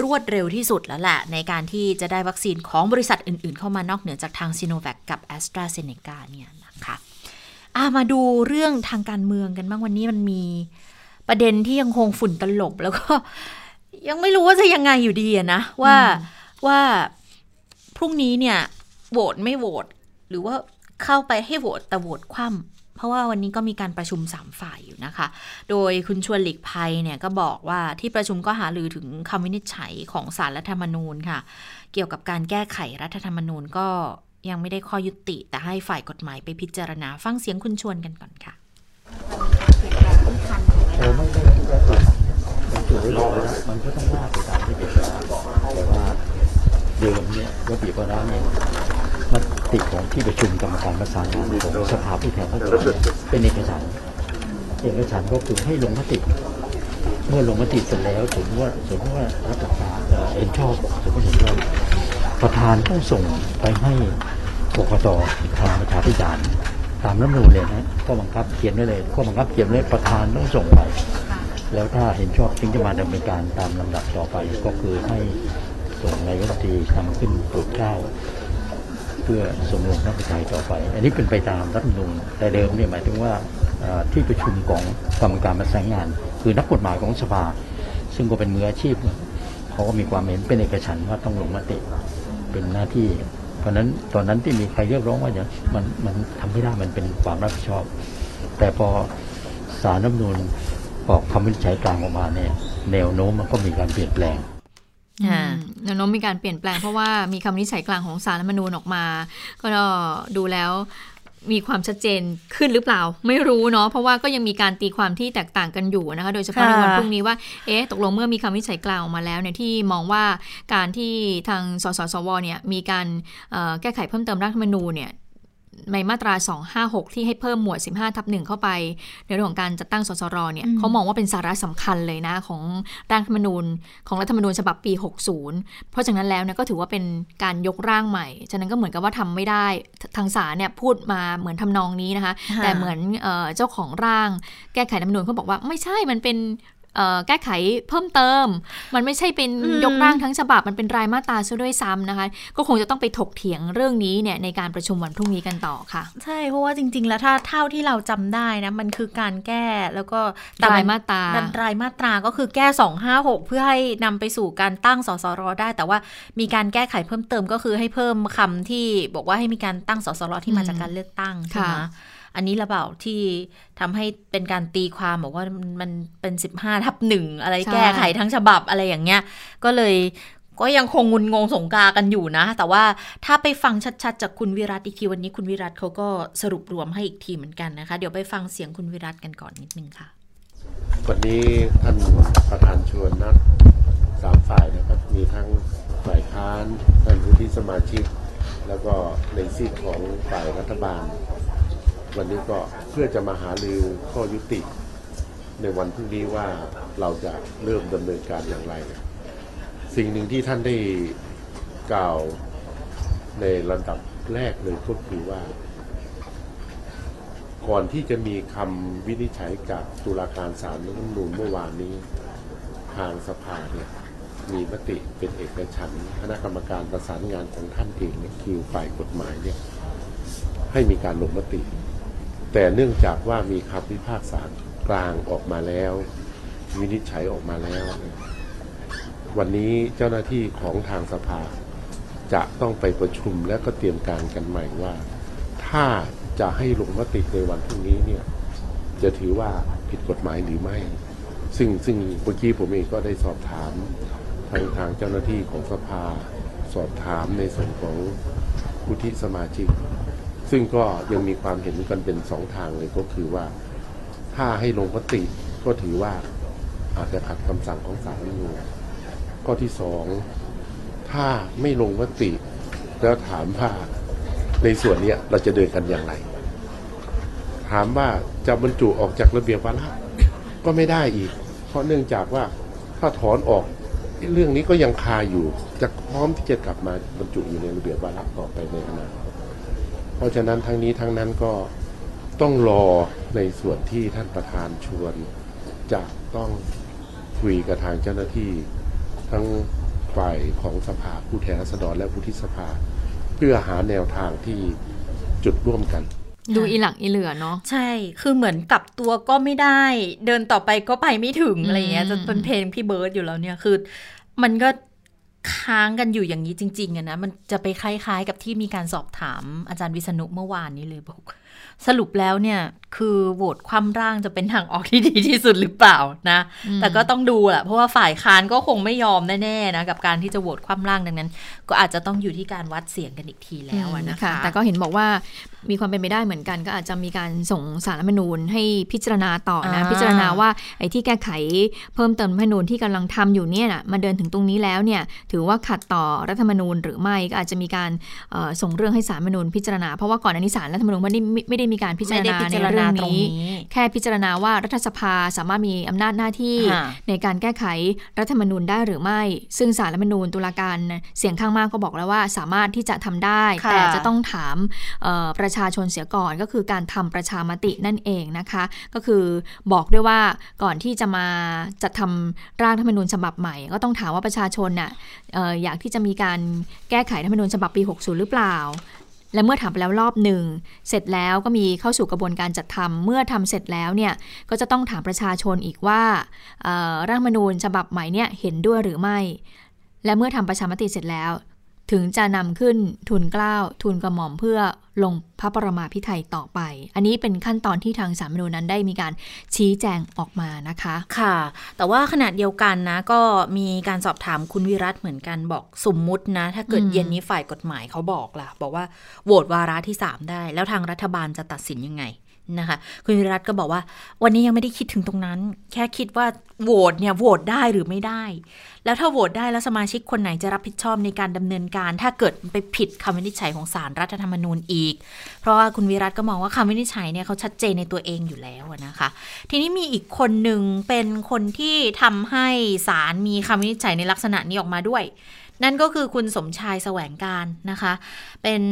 รวดเร็วที่สุดแล้วแหละ ในการที่จะได้วัคซีนของบริษัทอื่น ๆ เข้ามานอกเหนือจากทางซีโนแวคกับ a s t r a z เซ e c a เนี่ยนะคะ อะมาดูเรื่องทางการเมืองกันบ้างวันนี้มันมีประเด็นที่ยังคงฝุ่นตลบแล้วก็ ยังไม่รู้ว่าจะยังไงอยู่ดีอะนะ ว่าว่าพรุ่งนี้เนี่ยโหวตไม่โหวตหรือว่าเข้าไปให้โหวตแต่โหวตคว่ำเพราะว่าวันนี้ก็มีการประชุมสามฝ่ายอยู่นะคะ โดยคุณชวนหลีกภัยเนี่ยก็บอกว่าที่ประชุมก็หาลือถึงคำวินิจฉัยของสารรัฐธรรมนูญค่ะ เกี่ยวกับการแก้ไขรัฐธรรมนูญก็ ยังไม่ได้ข้อยุติ แต่ให้ฝ่ายกฎหมายไปพิจารณาฟังเสียงคุณชวนกันก่อนค่ะโอ้ไม่ได้ที่จะติดมันถูกรอแล้วมันก็ต้องว่าไปตามที่เป็นแต่ว่าเดิมเนี่ยระเบียบวาระเนี่ยมติของที่ประชุมกรรมการประสานงานของสภาผู้แทนราษฎรเป็นเอกฉันเอกฉันก็คือให้ลงมติ เมื่อลงมติเสร็จแล้วสมมติว่าสมมติว่ารัฐบาลเอ่อเห็นชอบสมมติเห็นชอบ ประธานต้องส่งไปให้กกตทางประชาธิปไตยตามรัฐมนูญเลยนะข้อบังคับเขียนไว้เลยข้อบังคับเขียนไว้ประธานต้องส่งไป แล้วถ้าเห็นชอบจึงจะมาดำเนินการตามลำดับต่อไปก็คือให้ส่งนายกรัฐมนตรีนำขึ้นโปรดเก้าเพื่อส่งลงพระประทัยต่อไป อันนี้เป็นไปตามรัฐมนูญแต่เดิมเนี่ยหมายถึงว่าที่ประชุมของกรรมการประสานงาน คือนักกฎหมายของสภา ซึ่งก็เป็นมืออาชีพเนี่ยเขาก็มีความเห็นเป็นเอกฉันท์ว่าต้องลงมติ เป็นหน้าที่ เพราะฉะนั้นตอนนั้นที่มีใครเรียกร้องว่าอย่างมันมันทำไม่ได้มันเป็นความรับผิดชอบ แต่พอสารรัฐนูนออกคำวินิจฉัยกลางออกมาเนี่ยแนวโน้มมันก็มีการเปลี่ยนแปลงแนวโน้มมีการเปลี่ยนแปลงเพราะว่ามีคำวินิจฉัยกลางของสารรัฐมนูญออกมา ก็ดูแล้ว มีความชัดเจนขึ้นหรือเปล่า ไม่รู้เนาะเพราะว่าก็ยังมีการตีความที่แตกต่างกันอยู่นะคะ โดยเฉพาะในวันค่ะพรุ่งนี้ว่าเอ๊ะตกลงเมื่อมีคำวินิจฉัยกลางออกมาแล้วเนี่ยที่มองว่าการที่ทางสสสวเนี่ยมีการเอ่อแก้ไขเพิ่มเติมรัฐธรรมนูญเนี่ย ในมาตรา 256 ที่ให้เพิ่มหมวด 15ทับหนึ่งเข้าไป ในเรื่องของการจัดตั้งสสรเนี่ยอืมเขามองว่าเป็นสาระสำคัญเลยนะ ของร่างรัฐธรรมนูญของรัฐธรรมนูญฉบับปี 60 เพราะฉะนั้นแล้วเนี่ยก็ถือว่าเป็นการยกร่างใหม่ ฉะนั้นก็เหมือนกับว่าทำไม่ได้ทางศาลเนี่ยพูดมาเหมือนทำนองนี้นะคะค่ะแต่เหมือนเอ่อเจ้าของร่างแก้ไขรัฐธรรมนูญเขาบอกว่าไม่ใช่มันเป็นเอ่อ แก้ไขเพิ่มเติม มันไม่ใช่เป็นอืมยกร่างทั้งฉบับมันเป็นรายมาตราซะด้วยซ้ำนะคะ ก็คงจะต้องไปถกเถียงเรื่องนี้เนี่ยในการประชุมวันพรุ่งนี้กันต่อค่ะ ใช่เพราะว่าจริง ๆ แล้วถ้าเท่าที่เราจำได้นะมันคือการแก้แล้วก็รายมาตราดันรายมาตราก็คือแก้ 256 เพื่อให้นำไปสู่การตั้งสสรได้ แต่ว่ามีการแก้ไขเพิ่มเติมก็คือให้เพิ่มคำที่บอกว่าให้มีการตั้งสสรที่มาจากการเลือกตั้งใช่ไหมค่ะ อันนี้ระเปล่าที่ทำให้เป็นการตีความบอกว่ามันมันเป็น 15ทับหนึ่งอะไรแก้ไขทั้งฉบับอะไรอย่างเงี้ย ก็เลยก็ยังคงงุนงงสงกากันอยู่นะ แต่ว่าถ้าไปฟังชัดๆ จากคุณวิรัตอีกทีวันนี้คุณวิรัตเขาก็สรุปรวมให้อีกทีเหมือนกันนะคะ เดี๋ยวไปฟังเสียงคุณวิรัตกันก่อนนิดนึงค่ะ วันนี้ท่านประธานชวนนักสามฝ่ายนะครับ มีทั้งฝ่ายค้านท่านวุฒิสมาชิก แล้วก็ในซีกของฝ่ายรัฐบาล วันนี้ก็เพื่อจะมาหาลือข้อยุติ ในวันพรุ่งนี้ว่าเราจะเริ่มดำเนินการอย่างไร สิ่งหนึ่งที่ท่านได้กล่าวในลำดับแรกเลยก็คือว่า ก่อนที่จะมีคำวินิจฉัยจากตุลาการศาลรัฐธรรมนูญเมื่อวานนี้ทางสภาเนี่ยมีมติเป็นเอกฉันท์คณะกรรมการประสานงานของท่านเองเนี่ยคือฝ่ายกฎหมายเนี่ยให้มีการลงมติ แต่เนื่องจากว่ามีคำพิพากษากลางออกมาแล้ว วินิจฉัยออกมาแล้ว วันนี้เจ้าหน้าที่ของทางสภา จะต้องไปประชุมและก็เตรียมการกันใหม่ว่า ถ้าจะให้ลงมติในวันพรุ่งนี้เนี่ย จะถือว่าผิดกฎหมายหรือไม่ ซึ่งซึ่งเมื่อกี้ผมเองก็ได้สอบถามทางทางเจ้าหน้าที่ของสภา สอบถามในส่วนของผู้ที่สมาชิก ซึ่งก็ยังมีความเห็นกันเป็นสองทางเลยก็คือว่า ถ้าให้ลงมติก็ถือว่าอาจจะขัดคำสั่งของศาลรัฐธรรมนูญข้อที่สองถ้าไม่ลงมติ แล้วถามว่าในส่วนเนี้ยเราจะเดินกันอย่างไร ถามว่าจะบรรจุออกจากระเบียบวาระก็ไม่ได้อีก เพราะเนื่องจากว่าถ้าถอนออกเรื่องนี้ก็ยังคาอยู่ จะพร้อมที่จะกลับมาบรรจุอยู่ในระเบียบวาระต่อไปในอนาคต เพราะฉะนั้นทั้งนี้ทั้งนั้นก็ต้องรอในส่วนที่ท่านประธานชวนจะต้องคุยกับทางเจ้าหน้าที่ทั้งฝ่ายของสภาผู้แทนราษฎรและผู้ที่สภา เพื่อหาแนวทางที่จุดร่วมกันดูอีหลักอีเหลือเนาะใช่ คือเหมือนกลับตัวก็ไม่ได้ เดินต่อไปก็ไปไม่ถึงอะไรอย่างเงี้ยจนเป็นเพลงพี่เบิร์ดอยู่แล้วเนี่ยคือ มันก็ ค้างกันอยู่อย่างนี้จริงๆอะนะ มันจะไปคล้ายๆ กับที่มีการสอบถามอาจารย์วิษณุเมื่อวานนี้เลยบอกสรุปแล้วเนี่ยคือโหวตคว่ำร่างจะเป็นทางออกที่ดีที่สุดหรือเปล่านะ แต่ก็ต้องดูแหละเพราะว่าฝ่ายค้านก็คงไม่ยอมแน่ๆนะกับการที่จะโหวตคว่ำร่างดังนั้น ก็อาจจะต้องอยู่ที่การวัดเสียงกันอีกทีแล้วนะคะ แต่ก็เห็นบอกว่ามีความเป็นไปได้เหมือนกัน ก็อาจจะมีการส่งสารรัฐมนูญให้พิจารณาต่อนะพิจารณาว่าไอ้ที่แก้ไขเพิ่มเติมรัฐธรรมนูญที่กำลังทำอยู่เนี่ยนะมาเดินถึงตรงนี้แล้วเนี่ยถือว่าขัดต่อรัฐธรรมนูญหรือไม่ก็อาจจะมีการส่งเรื่องให้สารรัฐธรรมนูญพิจารณาเพราะว่าก่อนอันนี้สารรัฐธรรมนูญไม่ได้ไม่ได้มีการพิจารณาในเรื่องนี้ แค่พิจารณาว่ารัฐสภาสามารถมีอำนาจหน้าที่ ในการแก้ไขรัฐธรรมนูญได้หรือไม่ ซึ่งสารรัฐธรรมนูญตุลาการเสียงข้างมากก็บอกแล้วว่าสามารถที่จะทำได้ แต่จะต้องถามประชาชนเสียก่อนก็คือการทำประชามตินั่นเองนะคะ ก็คือบอกด้วยว่าก่อนที่จะมาจัดทำร่างรัฐธรรมนูญฉบับใหม่ ก็ต้องถามว่าประชาชนน่ะอยากที่จะมีการแก้ไขรัฐธรรมนูญฉบับปี 60 หรือเปล่า และเมื่อทำไปแล้วรอบหนึ่ง เสร็จแล้วก็มีเข้าสู่กระบวนการจัดทำเมื่อทำเสร็จแล้วเนี่ยก็จะต้องถามประชาชนอีกว่าร่างมนูญฉบับใหม่เนี่ยเห็นด้วยหรือไม่ และเมื่อทำประชามติเสร็จแล้ว ถึงจะนำขึ้นทุนกล้าวทุนกระหม่อมเพื่อลงพระปรมาพิไทยต่อไป อันนี้เป็นขั้นตอนที่ทางสามนูนั้นได้มีการชี้แจงออกมานะคะ ค่ะ แต่ว่าขณะเดียวกันนะ ก็มีการสอบถามคุณวิรัตเหมือนกันบอกสมมุตินะ ถ้าเกิดเย็นนี้ฝ่ายกฎหมายเขาบอกล่ะ บอกว่าโหวตวาระที่ 3 ได้ แล้วทางรัฐบาลจะตัดสินยังไง นะคะ คุณวิรัตก็บอกว่า วันนี้ยังไม่ได้คิดถึงตรงนั้น แค่คิดว่าโหวตเนี่ยโหวตได้หรือไม่ได้ แล้วถ้าโหวตได้แล้วสมาชิกคนไหนจะรับผิดชอบในการดำเนินการ ถ้าเกิดไปผิดคำวินิจฉัยของศาลรรัฐธรรมนูญอีก เพราะว่าคุณวิรัตก็มองว่าคำวินิจฉัยเนี่ยเขาชัดเจนในตัวเองอยู่แล้วนะคะ ทีนี้มีอีกคนหนึ่งเป็นคนที่ทำให้ศาลมีคำวินิจฉัยในลักษณะนี้ออกมาด้วย นั่นก็คือคุณสมชายแสวงการนะคะ เป็น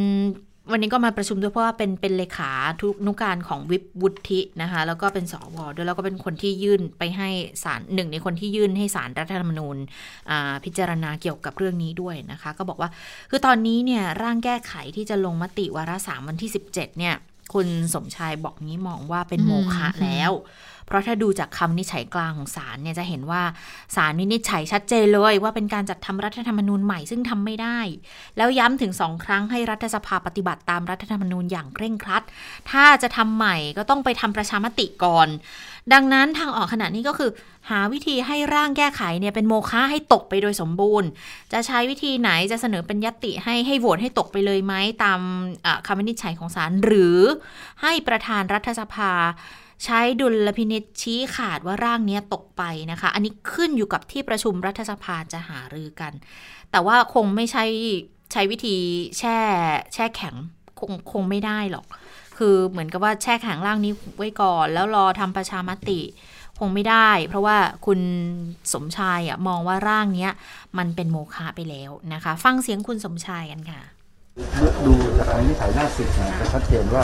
วันนี้ก็มาประชุมด้วยเพราะว่าเป็นเป็นเลขาทุกนุการของวิบวุฒินะคะ แล้วก็เป็นสวด้วยแล้วก็เป็นคนที่ยื่นไปให้ศาลหนึ่งในคนที่ยื่นให้ศาลรรัฐธรรมนูญพิจารณาเกี่ยวกับเรื่องนี้ด้วยนะคะ ก็บอกว่าคือตอนนี้เนี่ยร่างแก้ไขที่จะลงมติวาระสามวันที่ 17 เนี่ยคุณสมชายบอกนี้มองว่าเป็นโมฆะแล้ว เพราะถ้าดูจากคำนิชัยกลางของศาลเนี่ยจะเห็นว่าศาลวินิจฉัยชัดเจนเลยว่าเป็นการจัดทำรัฐธรรมนูญใหม่ซึ่งทำไม่ได้ แล้วย้ำถึงสองครั้งให้รัฐสภาปฏิบัติตามรัฐธรรมนูญอย่างเคร่งครัด ถ้าจะทำใหม่ก็ต้องไปทำประชามติก่อน ดังนั้นทางออกขณะนี้ก็คือ หาวิธีให้ร่างแก้ไขเนี่ยเป็นโมฆะให้ตกไปโดยสมบูรณ์ จะใช้วิธีไหนจะเสนอเป็นยติให้ให้โหวตให้ตกไปเลยไหมตามคำวินิจฉัยของศาลหรือให้ประธานรัฐสภา ใช้ดุลพินิษชี้ขาดว่าร่างนี้ตกไปนะคะ อันนี้ขึ้นอยู่กับที่ประชุมรัฐสภาจะหารือกัน แต่ว่าคงไม่ใช่ใช้วิธีแช่แช่แข็งคงคงไม่ได้หรอก คือเหมือนกับว่าแช่แข็งร่างนี้ไว้ก่อน แล้วรอทำประชามติ คงไม่ได้ เพราะว่าคุณสมชายมองว่าร่างนี้มันเป็นโมฆะไปแล้วนะคะ ฟังเสียงคุณสมชายกันค่ะดูจากคำนิสัยหน้าสิบนะจะชัดเจนว่า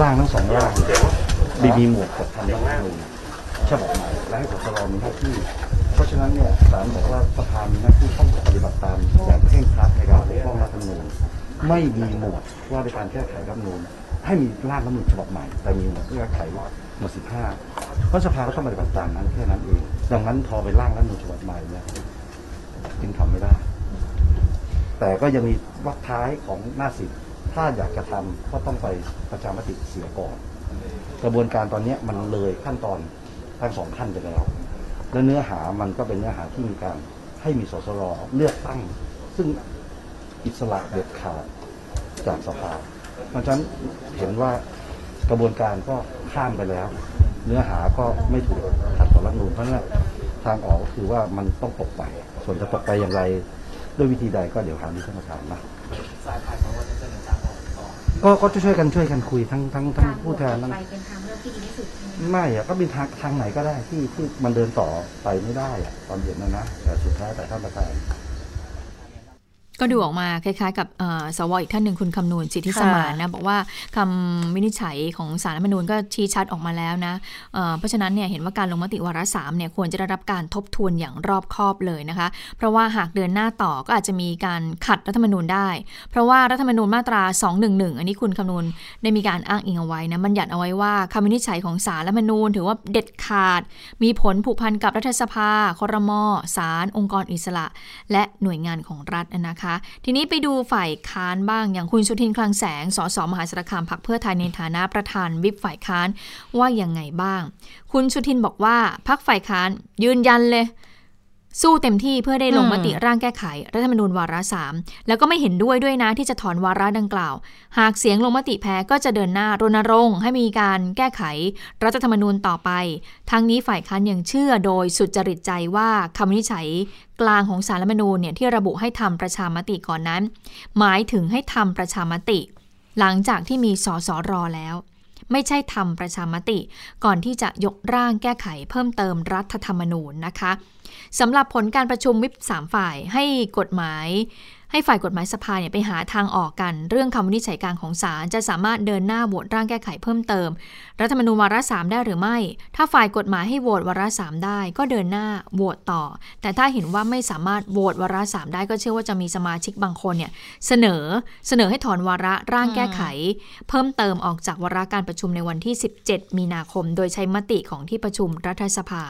ร่างทั้งสองร่างมีมีหมวดกับทำรัฐธรรมนูญฉบับใหม่และให้กสรมีหน้าที่ เพราะฉะนั้นเนี่ยศาลบอกว่าประธานมีหน้าที่ต้องปฏิบัติตามอย่างเคร่งครัดในการปกป้องรัฐธรรมนูญไม่มีหมวดว่าในการแก้ไขรัฐธรรมนูญ ให้มีร่างรัฐธรรมนูญฉบับใหม่ แต่มีหมวดแก้ไขหมวดสิบห้าเพราะสภาก็ต้องปฏิบัติตามนั้นแค่นั้นเอง ดังนั้นพอไปร่างรัฐธรรมนูญฉบับใหม่เนี่ยจึงทำไม่ได้ แต่ก็ยังมีวักท้ายของหน้าสิบถ้าอยากจะทำก็ต้องไปประชามติเสียก่อน กระบวนการตอนนี้มันเลยขั้นตอนทั้งสองขั้นไปแล้ว และเนื้อหามันก็เป็นเนื้อหาที่มีการให้มีสสรเลือกตั้ง ซึ่งอิสระเด็ดขาดจากสภา เพราะฉะนั้นเห็นว่ากระบวนการก็ข้ามไปแล้ว เนื้อหาก็ไม่ถูกขัดต่อรัฐนูนเพราะนั้นทางออกก็คือว่ามันต้องตกไป ส่วนจะตกไปอย่างไรด้วยวิธีใดก็เดี๋ยวหาที่ท่านประธานนะก็ก็จะช่วยกันช่วยกันคุยทั้งทั้งทั้งผู้แทนนั้นไม่อะก็เป็นทางทางไหนก็ได้ที่ที่มันเดินต่อไปไม่ได้อะตอนเย็นนะนะแต่สุดท้ายแต่ท่านประธาน ก็ดูออกมาคล้ายๆ กับสวอีกท่านหนึ่งคุณคำนวณสิทธิสมานนะบอกว่าคำวินิจฉัยของสารรัฐมนูญก็ชี้ชัดออกมาแล้วนะเพราะฉะนั้นเนี่ยเห็นว่าการลงมติวาระสามเนี่ยควรจะได้รับการทบทวนอย่างรอบคอบเลยนะคะ เพราะว่าหากเดินหน้าต่อก็อาจจะมีการขัดรัฐธรรมนูญได้ เพราะว่ารัฐธรรมนูญมาตรา 211 อันนี้คุณคำนวณได้มีการอ้างอิงเอาไว้นะมันหยัดเอาไว้ว่าคำวินิจฉัยของสารรัฐธรรมนูญ ถือว่าเด็ดขาด มีผลผูกพันกับรัฐสภาครมศาลองค์กรอิสระ และหน่วยงานของรัฐนะคะทีนี้ไปดูฝ่ายค้านบ้างอย่างคุณสุทินคลังแสงสสมหาสารคามพักเพื่อไทยในฐานะประธานวิปฝ่ายค้านว่าอย่างไงบ้าง คุณสุทินบอกว่าพักฝ่ายค้านยืนยันเลย สู้เต็มที่เพื่อได้ลงมติร่างแก้ไข รัฐธรรมนูญวาระสามแล้วก็ไม่เห็นด้วยด้วยนะที่จะถอนวาระดังกล่าว หากเสียงลงมติแพ้ก็จะเดินหน้ารณรงค์ให้มีการแก้ไข รัฐธรรมนูญต่อไป ทั้งนี้ฝ่ายค้านยังเชื่อโดยสุจริตใจว่าคำวินิจฉัยกลางของสารรัฐธรรมนูญเนี่ยที่ระบุให้ทำประชามติก่อนนั้น หมายถึงให้ทำประชามติ หลังจากที่มีสสรแล้ว ไม่ใช่ทำประชามติ ก่อนที่จะยกร่างแก้ไขเพิ่มเติมรัฐธรรมนูญนะคะ สำหรับผลการประชุมวิปสามฝ่ายให้กฎหมาย ให้ฝ่ายกฎหมายสภาเนี่ยไปหาทางออกกัน เรื่องคำวินิจฉัยกลางของศาลจะสามารถเดินหน้าโหวตร่างแก้ไขเพิ่มเติม รัฐธรรมนูญวาระสามได้หรือไม่ ถ้าฝ่ายกฎหมายให้โหวตวาระสามได้ ก็เดินหน้าโหวตต่อ แต่ถ้าเห็นว่าไม่สามารถโหวตวาระสามได้ก็เชื่อว่าจะมีสมาชิกบางคนเนี่ยเสนอเสนอให้ถอนวาระร่างแก้ไข เพิ่มเติมออกจากวาระการประชุมในวันที่ 17 มีนาคม โดยใช้มติของที่ประชุมรัฐสภา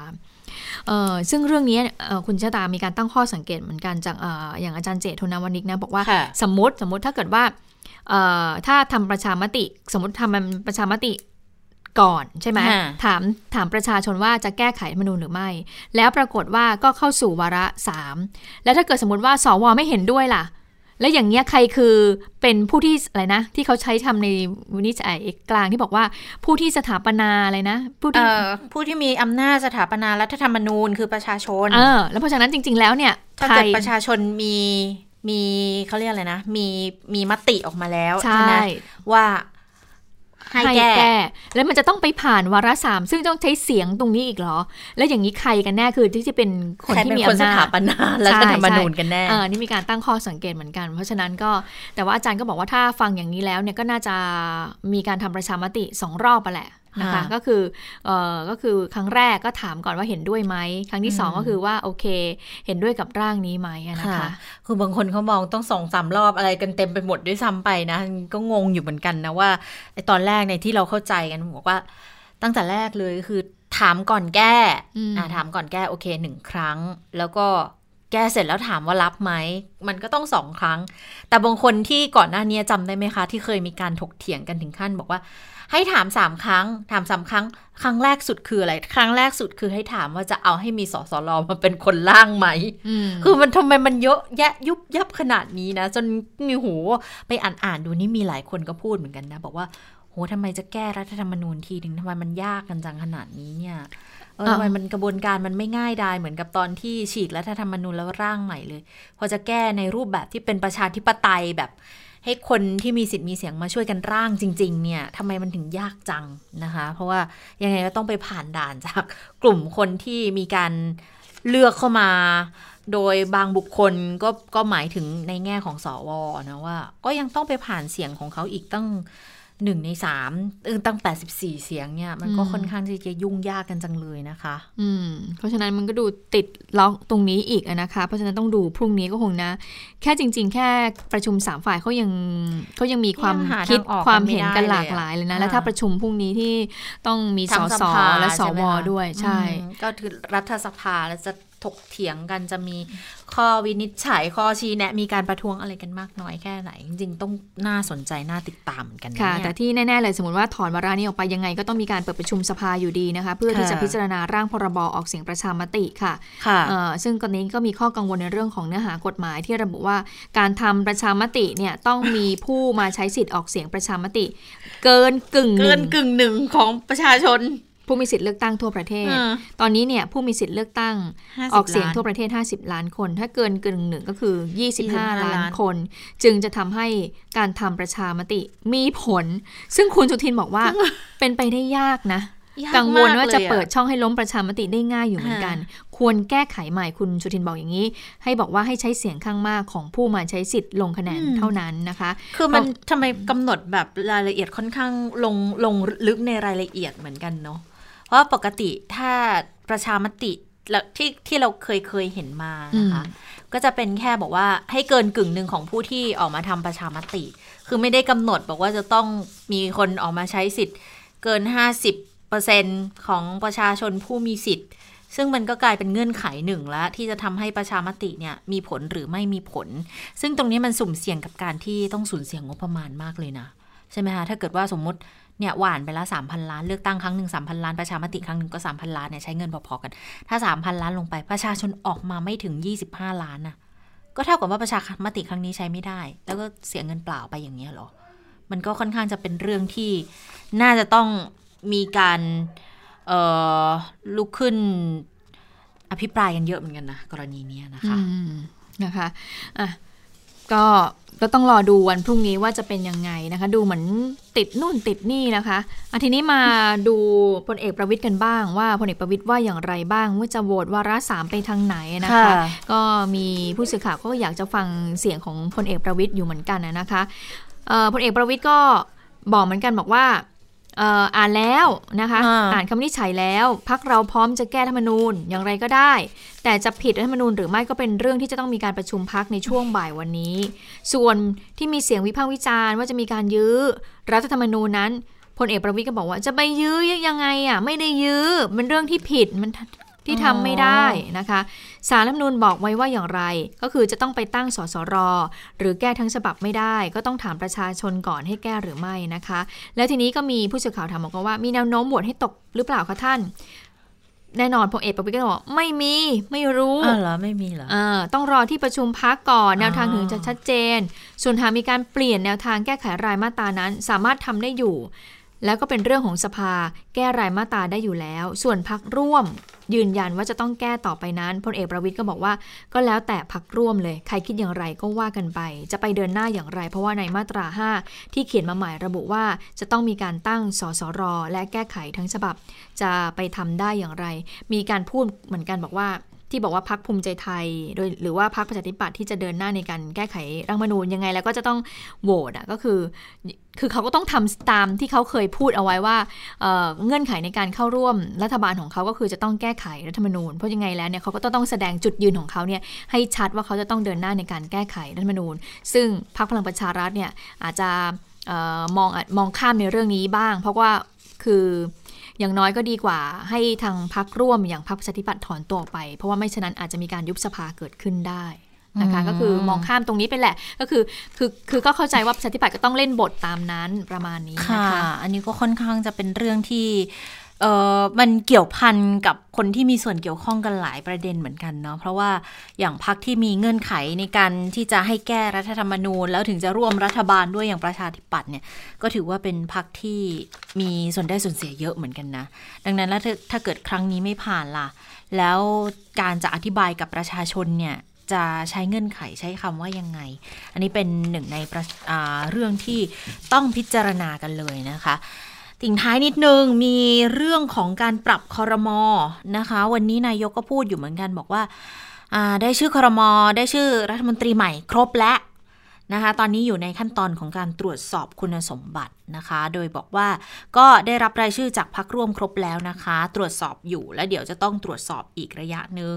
ซึ่งเรื่องนี้คุณชะตามีการตั้งข้อสังเกตเหมือนกันจากออย่างอาจารย์เจตุนาวนิกนะบอกว่าสมมติสมมติถ้าเกิดว่าถ้าทำประชามติ สมมติทำประชามติก่อนใช่ไหมถามถามประชาชนว่าจะแก้ไขรัฐมนูญหรือไม่ แล้วปรากฏว่าก็เข้าสู่วาระสามแล้วถ้าเกิดสมมติว่าสวไม่เห็นด้วยล่ะ แล้วอย่างเงี้ยใครคือเป็นผู้ที่อะไรนะ ที่เขาใช้ทำในวินิจฉัยกลางที่บอกว่าผู้ที่สถาปนาอะไรนะ ผู้ที่ผู้ที่มีอำนาจสถาปนารัฐธรรมนูญคือประชาชนเออแล้วเพราะฉะนั้นจริง ๆ แล้วเนี่ยถ้าเกิดประชาชนมีมีเขาเรียกอะไรนะ มีมีมติออกมาแล้วใช่ไหมว่า ให้แก้ แล้วมันจะต้องไปผ่านวาระสามซึ่งต้องใช้เสียงตรงนี้อีกเหรอ แล้วอย่างนี้ใครกันแน่คือที่จะเป็นคนที่มีอำนาจสถาปนาและธรรมนูญกันแน่เออนี่มีการตั้งข้อสังเกตเหมือนกัน เพราะฉะนั้นก็แต่ว่าอาจารย์ก็บอกว่าถ้าฟังอย่างนี้แล้วเนี่ยก็น่าจะมีการทำประชามติสองรอบไปแหละ นะคะก็คือเอ่อก็คือครั้งแรกก็ถามก่อนว่าเห็นด้วยไหมครั้งที่สองก็คือว่าโอเค เห็นด้วยกับร่างนี้ไหมนะคะคือบางคนเขามองต้องสองสามรอบอะไรกันเต็มไปหมดด้วยซ้ำไปนะ ก็งงอยู่เหมือนกันนะว่าไอตอนแรกในที่เราเข้าใจกันบอกว่าตั้งแต่แรกเลยคือถามก่อนแก้อ่าถามก่อนแก้โอเคหนึ่งครั้ง แล้วก็ แก้เสร็จแล้วถามว่ารับไหม มันก็ต้องสองครั้ง แต่บางคนที่ก่อนหน้านี้จำได้ไหมคะ ที่เคยมีการถกเถียงกันถึงขั้น บอกว่า ให้ถามสามครั้ง ถามสามครั้ง ครั้งแรกสุดคืออะไร ครั้งแรกสุดคือให้ถามว่าจะเอาให้มีสสรมาเป็นคนล่างไหมคือมันทำไมมันเยอะแยะยุบยับขนาดนี้นะ จนมีหูไปอ่านอ่านดูนี่มีหลายคนก็พูดเหมือนกันนะ บอกว่า โหทำไมจะแก้รัฐธรรมนูญทีหนึ่งทำไมมันยากกันจังขนาดนี้เนี่ยเออทำไมมันกระบวนการมันไม่ง่ายดายเหมือนกับตอนที่ฉีกรัฐธรรมนูญแล้วร่างใหม่เลย พอจะแก้ในรูปแบบที่เป็นประชาธิปไตยแบบ ให้คนที่มีสิทธิ์มีเสียงมาช่วยกันร่างจริง ๆ เนี่ยทำไมมันถึงยากจังนะคะ เพราะว่ายังไงก็ต้องไปผ่านด่านจากกลุ่มคนที่มีการเลือกเข้ามาโดยบางบุคคลก็ก็หมายถึงในแง่ของสอวอนะว่า ก็ยังต้องไปผ่านเสียงของเขาอีกตั้ง หนึ่งในสามตั้งแปดสิบสี่เสียงเนี่ย มันก็ค่อนข้างที่จะยุ่งยากกันจังเลยนะคะ อืม เพราะฉะนั้นมันก็ดูติดล็อกตรงนี้อีกนะคะ เพราะฉะนั้นต้องดูพรุ่งนี้ก็คงนะ แค่จริง ๆ แค่ประชุมสามฝ่ายเขายังเขายังมีความคิดความเห็นกันหลากหลายเลยนะ แล้วถ้าประชุมพรุ่งนี้ที่ต้องมีสสและสวด้วย ใช่ ก็คือรัฐสภาแล้วจะถกเถียงกันจะมี ข้อวินิจฉัยข้อชี้แนะ มีการประท้วงอะไรกันมากน้อยแค่ไหน จริงๆ ต้องน่าสนใจน่าติดตามเหมือนกันค่ะ แต่ที่แน่ ๆ เลยสมมติว่าถอนวาระนี้ออกไปยังไงก็ต้องมีการเปิดประชุมสภาอยู่ดีนะคะ เพื่อที่จะพิจารณาร่างพรบออกเสียงประชามติค่ะค่ะซึ่งตอนนี้ก็มีข้อกังวลในเรื่องของเนื้อหากฎหมายที่ระบุว่าการทำประชามติเนี่ยต้องมีผู้มาใช้สิทธิ์ออกเสียงประชามติ เกินกึ่งเกินกึ่งหนึ่งของประชาชน ผู้มีสิทธิ์เลือกตั้งทั่วประเทศ ตอนนี้เนี่ยผู้มีสิทธิ์เลือกตั้ง ออกเสียงทั่วประเทศ 50 ล้านคน ถ้าเกินกึ่งหนึ่งก็คือ 25 ล้านคน จึงจะทำให้การทำประชามติมีผล ซึ่งคุณสุทินบอกว่าเป็นไปได้ยากนะกังวลว่าจะเปิดช่องให้ล้มประชามติได้ง่ายอยู่เหมือนกัน ควรแก้ไขใหม่คุณสุทินบอกอย่างนี้ ให้บอกว่าให้ใช้เสียงข้างมากของผู้มาใช้สิทธิ์ลงคะแนนเท่านั้นนะคะ คือมันทำไมกำหนดแบบรายละเอียดค่อนข้างลงลงลึกในรายละเอียดเหมือนกันเนาะ เพราะปกติถ้าประชามติที่ที่เราเคยเคยเห็นมานะคะก็จะเป็นแค่บอกว่าให้เกินกึ่งหนึ่งของผู้ที่ออกมาทำประชามติ คือไม่ได้กำหนดบอกว่าจะต้องมีคนออกมาใช้สิทธิ์ เกิน 50%ของประชาชนผู้มีสิทธิ์ ซึ่งมันก็กลายเป็นเงื่อนไขหนึ่งแล้วที่จะทำให้ประชามติเนี่ยมีผลหรือไม่มีผล ซึ่งตรงนี้มันสุ่มเสี่ยงกับการที่ต้องสูญเสียงบประมาณมากเลยนะ ใช่ไหมคะถ้าเกิดว่าสมมติ เนี่ยหวานไปแล้วสามพันล้านเลือกตั้งครั้งหนึ่งสามพันล้านประชามติครั้งหนึ่งก็สามพันล้านเนี่ยใช้เงินพอๆกัน ถ้าสามพันล้านลงไปประชาชนออกมาไม่ถึงยี่สิบห้าล้านน่ะก็เท่ากับว่าประชามติครั้งนี้ใช้ไม่ได้ แล้วก็เสียเงินเปล่าไปอย่างเงี้ยหรอ มันก็ค่อนข้างจะเป็นเรื่องที่น่าจะต้องมีการลุกขึ้นอภิปรายกันเยอะเหมือนกันนะ กรณีนี้นะคะนะคะอะก็ ก็ต้องรอดูวันพรุ่งนี้ว่าจะเป็นยังไงนะคะ ดูเหมือนติดนู่นติดนี่นะคะอาทีนี้มาดูพลเอกประวิทย์กันบ้าง ว่าพลเอกประวิทย์ว่าอย่างไรบ้างว่าจะโหวตวาระสามไปทางไหนนะคะ ก็มีผู้สื่อข่าวก็อยากจะฟังเสียงของพลเอกประวิทย์อยู่เหมือนกันนะคะพลเอกประวิทย์ก็บอกเหมือนกันบอกว่า อ่านแล้วนะคะ อ่านคำวินิจฉัยแล้วพักเราพร้อมจะแก้ธรรมนูญอย่างไรก็ได้ แต่จะผิดรัฐธรรมนูญหรือไม่ก็เป็นเรื่องที่จะต้องมีการประชุมพักในช่วงบ่ายวันนี้ ส่วนที่มีเสียงวิพากษ์วิจารณ์ว่าจะมีการยื้อรัฐธรรมนูญนั้นพลเอกประวิทย์ก็บอกว่าจะไปยื้อยังไงอะไม่ได้ยื้อมันเรื่องที่ผิดมัน ที่ทำไม่ได้นะคะสารรัฐมนูลบอกไว้ว่าอย่างไร ก็คือจะต้องไปตั้งสสร หรือแก้ทั้งฉบับไม่ได้ ก็ต้องถามประชาชนก่อนให้แก้หรือไม่นะคะ แล้วทีนี้ก็มีผู้สื่อข่าวถามบอกว่า มีแนวโน้มบวชให้ตกหรือเปล่าคะท่าน แน่นอนพลเอกประวิตรก็บอกไม่มีไม่รู้อ๋อเหรอไม่มีเหรออต้องรอที่ประชุมพักก่อนแนวทางถึงจะชัดเจน ส่วนหากมีการเปลี่ยนแนวทางแก้ไขรายมาตรานั้น สามารถทำได้อยู่ แล้วก็เป็นเรื่องของสภาแก้รายมาตราได้อยู่แล้ว ส่วนพักร่วม ยืนยันว่าจะต้องแก้ต่อไปนั้นพลเอกประวิทย์ก็บอกว่า ก็แล้วแต่พักร่วมเลย ใครคิดอย่างไรก็ว่ากันไป จะไปเดินหน้าอย่างไร เพราะว่าในมาตรา 5 ที่เขียนมาใหม่ระบุว่า จะต้องมีการตั้งสสรและแก้ไขทั้งฉบับ จะไปทำได้อย่างไร มีการพูดเหมือนกันบอกว่าที่บอกว่าพักภูมิใจไทยโดยหรือว่าพักประชาธิปัตย์ที่จะเดินหน้าในการแก้ไขรัฐมนูญยังไงแล้วก็จะต้องโหวตอะก็คือคือเขาก็ต้องทำตามที่เขาเคยพูดเอาไว้ว่าเเงื่อนไขในการเข้าร่วมรัฐบาลของเขาก็คือจะต้องแก้ไขรัฐธรรมนูญเพราะยังไงแล้วเนี่ยเขาก็ต้องแสดงจุดยืนของเขาเนี่ยให้ชัดว่าเขาจะต้องเดินหน้าในการแก้ไขรัฐธรรมนูญ ซึ่งพรรคพลังประชารัฐเนี่ยอาจจะมองมองข้ามในเรื่องนี้บ้าง เพราะว่าคืออย่างน้อยก็ดีกว่าให้ทางพักร่วมอย่างพักประชาธิปัตย์ถอนตัวไป เพราะว่าไม่ฉะนั้นอาจจะมีการยุบสภาเกิดขึ้นได้ นะคะก็คือมองข้ามตรงนี้ไปแหละ ก็คือคือคือก็เข้าใจว่าประชาธิปัตย์ก็ต้องเล่นบทตามนั้นประมาณนี้นะคะอันนี้ก็ค่อนข้างจะเป็นเรื่องที่เออมันเกี่ยวพันกับคนที่มีส่วนเกี่ยวข้องกันหลายประเด็นเหมือนกันเนาะเพราะว่าอย่างพักที่มีเงื่อนไขในการที่จะให้แก้รัฐธรรมนูญ แล้วถึงจะร่วมรัฐบาลด้วยอย่างประชาธิปัตย์เนี่ยก็ถือว่าเป็นพักที่มีส่วนได้ส่วนเสียเยอะเหมือนกันนะ ดังนั้นแล้วถ้าเกิดครั้งนี้ไม่ผ่านล่ะ แล้วการจะอธิบายกับประชาชนเนี่ย จะใช้เงื่อนไขใช้คำว่ายังไง อันนี้เป็นหนึ่งในเรื่องที่ต้องพิจารณากันเลยนะคะติ่งท้ายนิดนึงมีเรื่องของการปรับคอรมอนะคะ วันนี้นายกก็พูดอยู่เหมือนกันบอกว่าได้ชื่อคอรมอได้ชื่อรัฐมนตรีใหม่ครบและนะคะ ตอนนี้อยู่ในขั้นตอนของการตรวจสอบคุณสมบัติ นะคะ โดยบอกว่าก็ได้รับรายชื่อจากพักร่วมครบแล้วนะคะ ตรวจสอบอยู่และเดี๋ยวจะต้องตรวจสอบอีกระยะหนึ่ง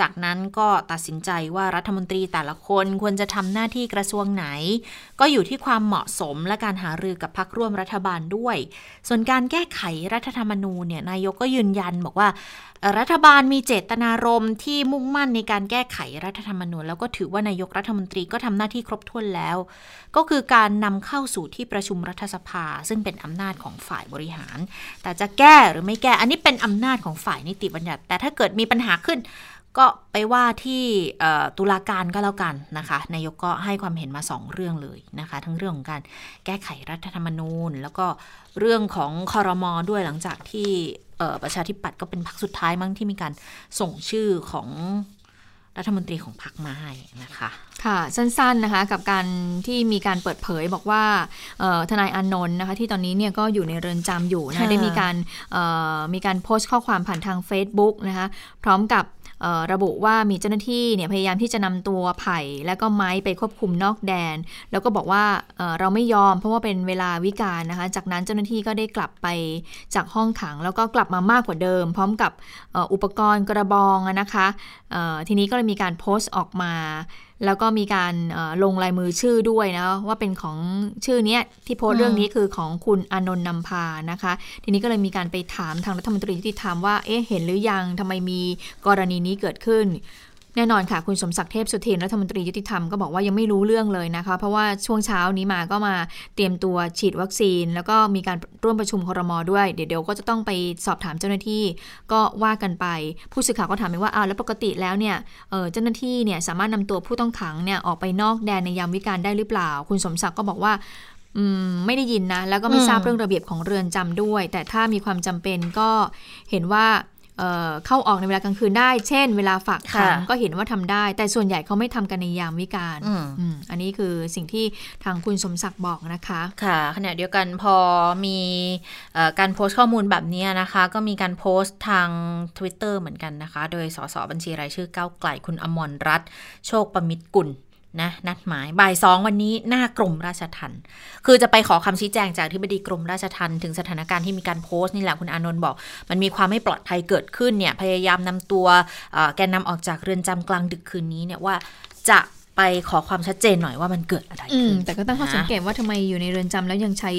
จากนั้นก็ตัดสินใจว่ารัฐมนตรีแต่ละคนควรจะทำหน้าที่กระทรวงไหน ก็อยู่ที่ความเหมาะสมและการหารือกับพักร่วมรัฐบาลด้วย ส่วนการแก้ไขรัฐธรรมนูญเนี่ยนายกก็ยืนยันบอกว่ารัฐบาลมีเจตนารมณ์ที่มุ่งมั่นในการแก้ไขรัฐธรรมนูญแล้วก็ถือว่านายกรัฐมนตรีก็ทำหน้าที่ครบถ้วนแล้ว ก็คือการนำเข้าสู่ที่ประชุมรัฐสภา ซึ่งเป็นอำนาจของฝ่ายบริหาร แต่จะแก้หรือไม่แก้อันนี้เป็นอำนาจของฝ่ายนิติบัญญัติ แต่ถ้าเกิดมีปัญหาขึ้น ก็ไปว่าที่ตุลาการก็แล้วกันนะคะนายกก็ให้ความเห็นมา 2 เรื่องเลยนะคะ ทั้งเรื่องของการแก้ไขรัฐธรรมนูญ แล้วก็เรื่องของคอรมอด้วยหลังจากที่ประชาธิปัตย์ก็เป็นพรรคสุดท้ายมั้งที่มีการส่งชื่อของ รัฐมนตรีของพรรคมาให้นะคะ ค่ะสั้นๆนะคะกับการที่มีการเปิดเผยบอกว่าทนายอานนท์นะคะที่ตอนนี้เนี่ยก็อยู่ในเรือนจำอยู่นะได้มีการมีการโพสต์ข้อความผ่านทาง Facebook นะคะพร้อมกับ ระบุว่ามีเจ้าหน้าที่เนี่ยพยายามที่จะนำตัวไผ่และก็ไม้ไปควบคุมนอกแดน แล้วก็บอกว่าเราไม่ยอมเพราะว่าเป็นเวลาวิกาลนะคะ จากนั้นเจ้าหน้าที่ก็ได้กลับไปจากห้องขัง แล้วก็กลับมามากกว่าเดิม พร้อมกับอุปกรณ์กระบองนะคะทีนี้ก็เลยมีการโพสต์ออกมา แล้วก็มีการเอ่อลงลายมือชื่อด้วยนะว่าเป็นของชื่อเนี้ยที่โพสอืต์มเรื่องนี้คือของคุณอานนท์นำพานะคะ ทีนี้ก็เลยมีการไปถามทางรัฐมนตรียุติธรรมว่าเอ๊ะเห็นหรือยังทำไมมีกรณีนี้เกิดขึ้น แน่นอนค่ะ คุณสมศักดิ์เทพสุทินรัฐมนตรียุติธรรมก็บอกว่ายังไม่รู้เรื่องเลยนะคะ เพราะว่าช่วงเช้านี้มาก็มาเตรียมตัวฉีดวัคซีน แล้วก็มีการร่วมประชุมครมด้วย เดี๋ยวเดี๋ยวก็จะต้องไปสอบถามเจ้าหน้าที่ก็ว่ากันไป ผู้สื่อข่าวก็ถามไปว่าอ้าวแล้วปกติแล้วเนี่ยเเจ้าหน้าที่เนี่ยสามารถนำตัวผู้ต้องขังเนี่ยออกไปนอกแดนในยามวิกาลได้หรือเปล่า คุณสมศักดิ์ก็บอกว่าไม่ได้ยินนะ แล้วก็ไม่ทราบเรื่องระเบียบของเรือนจำด้วย แต่ถ้ามีความจำเป็นก็เห็นว่า เอ่อเข้าออกในเวลากลางคืนได้ เช่น เวลาฝากขังค่ะก็เห็นว่าทำได้ แต่ส่วนใหญ่เขาไม่ทำกันในยามวิกาลอืมอืมอันนี้คือสิ่งที่ทางคุณสมศักดิ์บอกนะคะ ค่ะขณะเดียวกันพอมีเอ่อการโพสต์ข้อมูลแบบนี้นะคะ ก็มีการโพสต์ทาง Twitter เหมือนกันนะคะ โดยสสบัญชีรายชื่อก้าวไกลคุณอมรรัตน์โชคประมิตรกุล นะนัดหมายบ่ายสองวันนี้หน้ากรมราชทัณฑ์คือจะไปขอคำชี้แจงจากที่บดีกรมราชทัณฑ์ถึงสถานการณ์ที่มีการโพสต์นี่แหละคุณอานนท์บอก มันมีความไม่ปลอดภัยเกิดขึ้นเนี่ยพยายามนำตัวเอ่อแกนนำออกจากเรือนจำกลางดึกคืนนี้เนี่ยว่าจะไปขอความชัดเจนหน่อยว่ามันเกิดอะไรอืขึ้มนแต่ก็ตั้งข้อนะสังเกตว่าทำไมอยู่ในเรือนจำแล้วยังใช้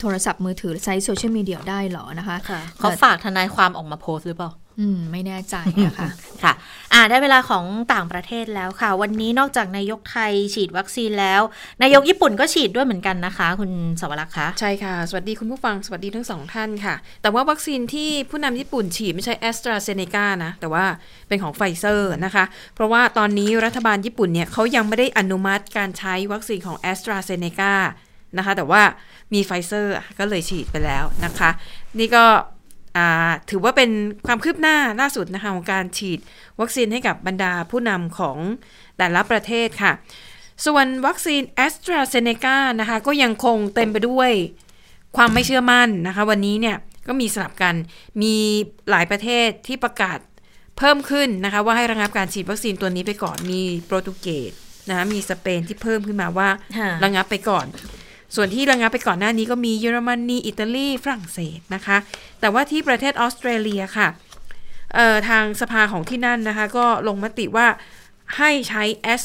โทรศัพท์มือถือใช้โซเชียลมีเดียได้เหรอนะคะค่ะเขาฝากทนายความออกมาโพสต์หรือเปล่า อืม ไม่แน่ใจนะคะค่ะ อ่าได้เวลาของต่างประเทศแล้วค่ะ วันนี้นอกจากนายกไทยฉีดวัคซีนแล้ว นายกญี่ปุ่นก็ฉีดด้วยเหมือนกันนะคะ คุณสวรักษ์คะใช่ค่ะ สวัสดีคุณผู้ฟังสวัสดีทั้งสองท่านค่ะ แต่ว่าวัคซีนที่ผู้นำญี่ปุ่นฉีดไม่ใช่แอสตราเซเนกานะ แต่ว่าเป็นของไฟเซอร์นะคะ เพราะว่าตอนนี้รัฐบาลญี่ปุ่นเนี่ยเขายังไม่ได้อนุมัติการใช้วัคซีนของแอสตราเซเนกานะคะ แต่ว่ามีไฟเซอร์ก็เลยฉีดไปแล้วนะคะ นี่ก็อ่า ถือว่าเป็นความคืบหน้าล่าสุดนะคะของการฉีดวัคซีนให้กับบรรดาผู้นำของแต่ละประเทศค่ะ ส่วนวัคซีนแอสตราเซเนกานะคะก็ยังคงเต็มไปด้วยความไม่เชื่อมั่นนะคะ วันนี้เนี่ยก็มีสลับกันมีหลายประเทศที่ประกาศเพิ่มขึ้นนะคะ ว่าให้ระงับการฉีดวัคซีนตัวนี้ไปก่อนมีโปรตุเกสนะคะมีสเปนที่เพิ่มขึ้นมาว่าค่ะระงับไปก่อน ส่วนที่ระงับไปก่อนหน้านี้ก็มีเยอรมนีอิตาลีฝรั่งเศสนะคะ แต่ว่าที่ประเทศออสเตรเลียค่ะเอ่อทางสภาของที่นั่นนะคะ ก็ลงมติว่าให้ใช้แอส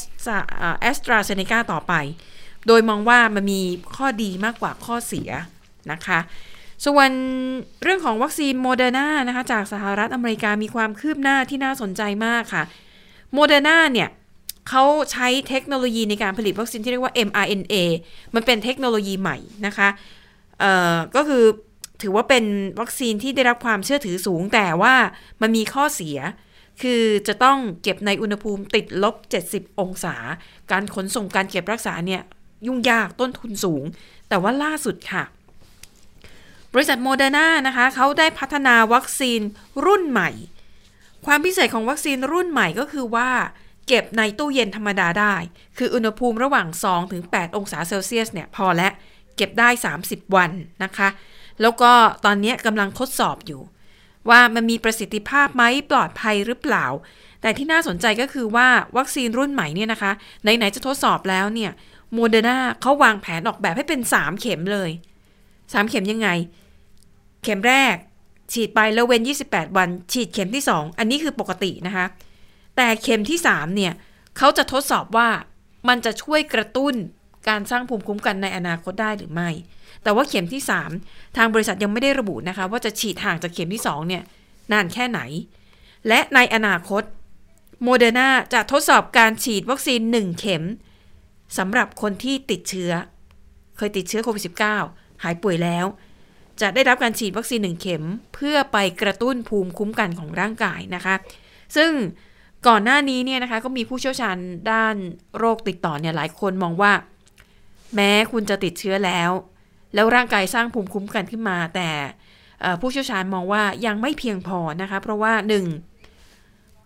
แอสตราเซเนกาต่อไป โดยมองว่ามันมีข้อดีมากกว่าข้อเสียนะคะ ส่วนเรื่องของวัคซีนโมเดอร์นานะคะจากสหรัฐอเมริกามีความคืบหน้าที่น่าสนใจมากค่ะโมเดอร์นาเนี่ย เขาใช้เทคโนโลยีในการผลิตวัคซีนที่เรียกว่า mRNA มันเป็นเทคโนโลยีใหม่นะคะเอ่อก็คือถือว่าเป็นวัคซีนที่ได้รับความเชื่อถือสูงแต่ว่ามันมีข้อเสีย คือจะต้องเก็บในอุณหภูมิติดลบ 70 องศา การขนส่งการเก็บรักษาเนี่ยยุ่งยากต้นทุนสูง แต่ว่าล่าสุดค่ะ บริษัทโมเดอร์นานะคะเขาได้พัฒนาวัคซีนรุ่นใหม่ ความพิเศษของวัคซีนรุ่นใหม่ก็คือว่า เก็บในตู้เย็นธรรมดาได้ คืออุณหภูมิระหว่าง2ถึง8องศาเซลเซียสเนี่ยพอและ เก็บได้ 30 วันนะคะ แล้วก็ตอนนี้กำลังทดสอบอยู่ ว่ามันมีประสิทธิภาพไหมปลอดภัยหรือเปล่า แต่ที่น่าสนใจก็คือว่าวัคซีนรุ่นใหม่เนี่ยนะคะ ไหน ๆ จะทดสอบแล้วเนี่ยโมเดอร์นาเขาวางแผนออกแบบให้เป็น 3 เข็มเลย 3 เข็มยังไง เข็มแรก ฉีดไปแล้วเว้น 28 วัน ฉีดเข็มที่ 2 อันนี้คือปกตินะคะ แต่เข็มที่3เนี่ยเขาจะทดสอบว่ามันจะช่วยกระตุ้นการสร้างภูมิคุ้มกันในอนาคตได้หรือไม่ แต่ว่าเข็มที่ 3 ทางบริษัทยังไม่ได้ระบุนะคะ ว่าจะฉีดห่างจากเข็มที่2เนี่ยนานแค่ไหน และในอนาคตโมเดอร์นาจะทดสอบการฉีดวัคซีน 1 เข็มสำหรับคนที่ติดเชื้อ เคยติดเชื้อโควิด -19 หายป่วยแล้ว จะได้รับการฉีดวัคซีนหนึ่งเข็ม เพื่อไปกระตุ้นภูมิคุ้มกันของร่างกายนะคะ ซึ่ง ก่อนหน้านี้เนี่ยนะคะก็มีผู้เชี่ยวชาญด้านโรคติดต่อเนี่ยหลายคนมองว่า แม้คุณจะติดเชื้อแล้ว แล้วร่างกายสร้างภูมิคุ้มกันขึ้นมา แต่ผู้เชี่ยวชาญมองว่ายังไม่เพียงพอนะคะ เพราะว่าหนึ่ง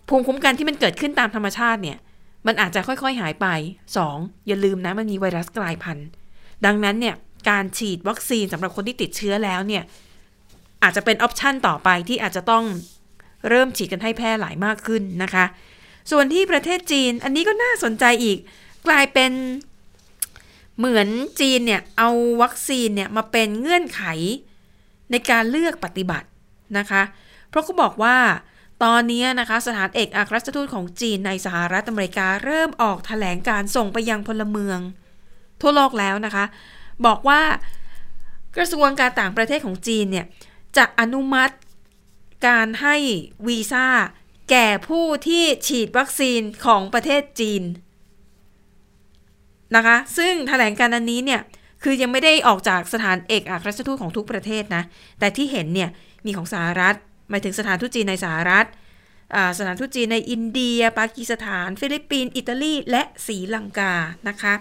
ภูมิคุ้มกันที่มันเกิดขึ้นตามธรรมชาติเนี่ย มันอาจจะค่อยๆหายไปสองอย่าลืมนะมันมีไวรัสกลายพันธุ์ ดังนั้นเนี่ยการฉีดวัคซีนสำหรับคนที่ติดเชื้อแล้วเนี่ยอาจจะเป็นออปชันต่อไปที่อาจจะต้อง เริ่มฉีดกันให้แพร่หลายมากขึ้นนะคะ ส่วนที่ประเทศจีนอันนี้ก็น่าสนใจอีก กลายเป็นเหมือนจีนเนี่ยเอาวัคซีนเนี่ยมาเป็นเงื่อนไขในการเลือกปฏิบัตินะคะ เพราะเขาบอกว่าตอนนี้นะคะสถานเอกอัครราชทูตของจีนในสหรัฐอเมริกาเริ่มออกแถลงการส่งไปยังพลเมือง ทั่วโลกแล้วนะคะ บอกว่ากระทรวงการต่างประเทศของจีนเนี่ยจะอนุมัติ การให้วีซ่าแก่ผู้ที่ฉีดวัคซีนของประเทศจีนนะคะ ซึ่งแถลงการอันนี้เนี่ย คือยังไม่ได้ออกจากสถานเอกอัครราชทูตของทุกประเทศนะ แต่ที่เห็นเนี่ย มีของสหรัฐ หมายถึงสถานทูตจีนในสหรัฐ สถานทูตจีนในอินเดีย ปากีสถาน ฟิลิปปินส์ อิตาลี และศรีลังกา นะคะ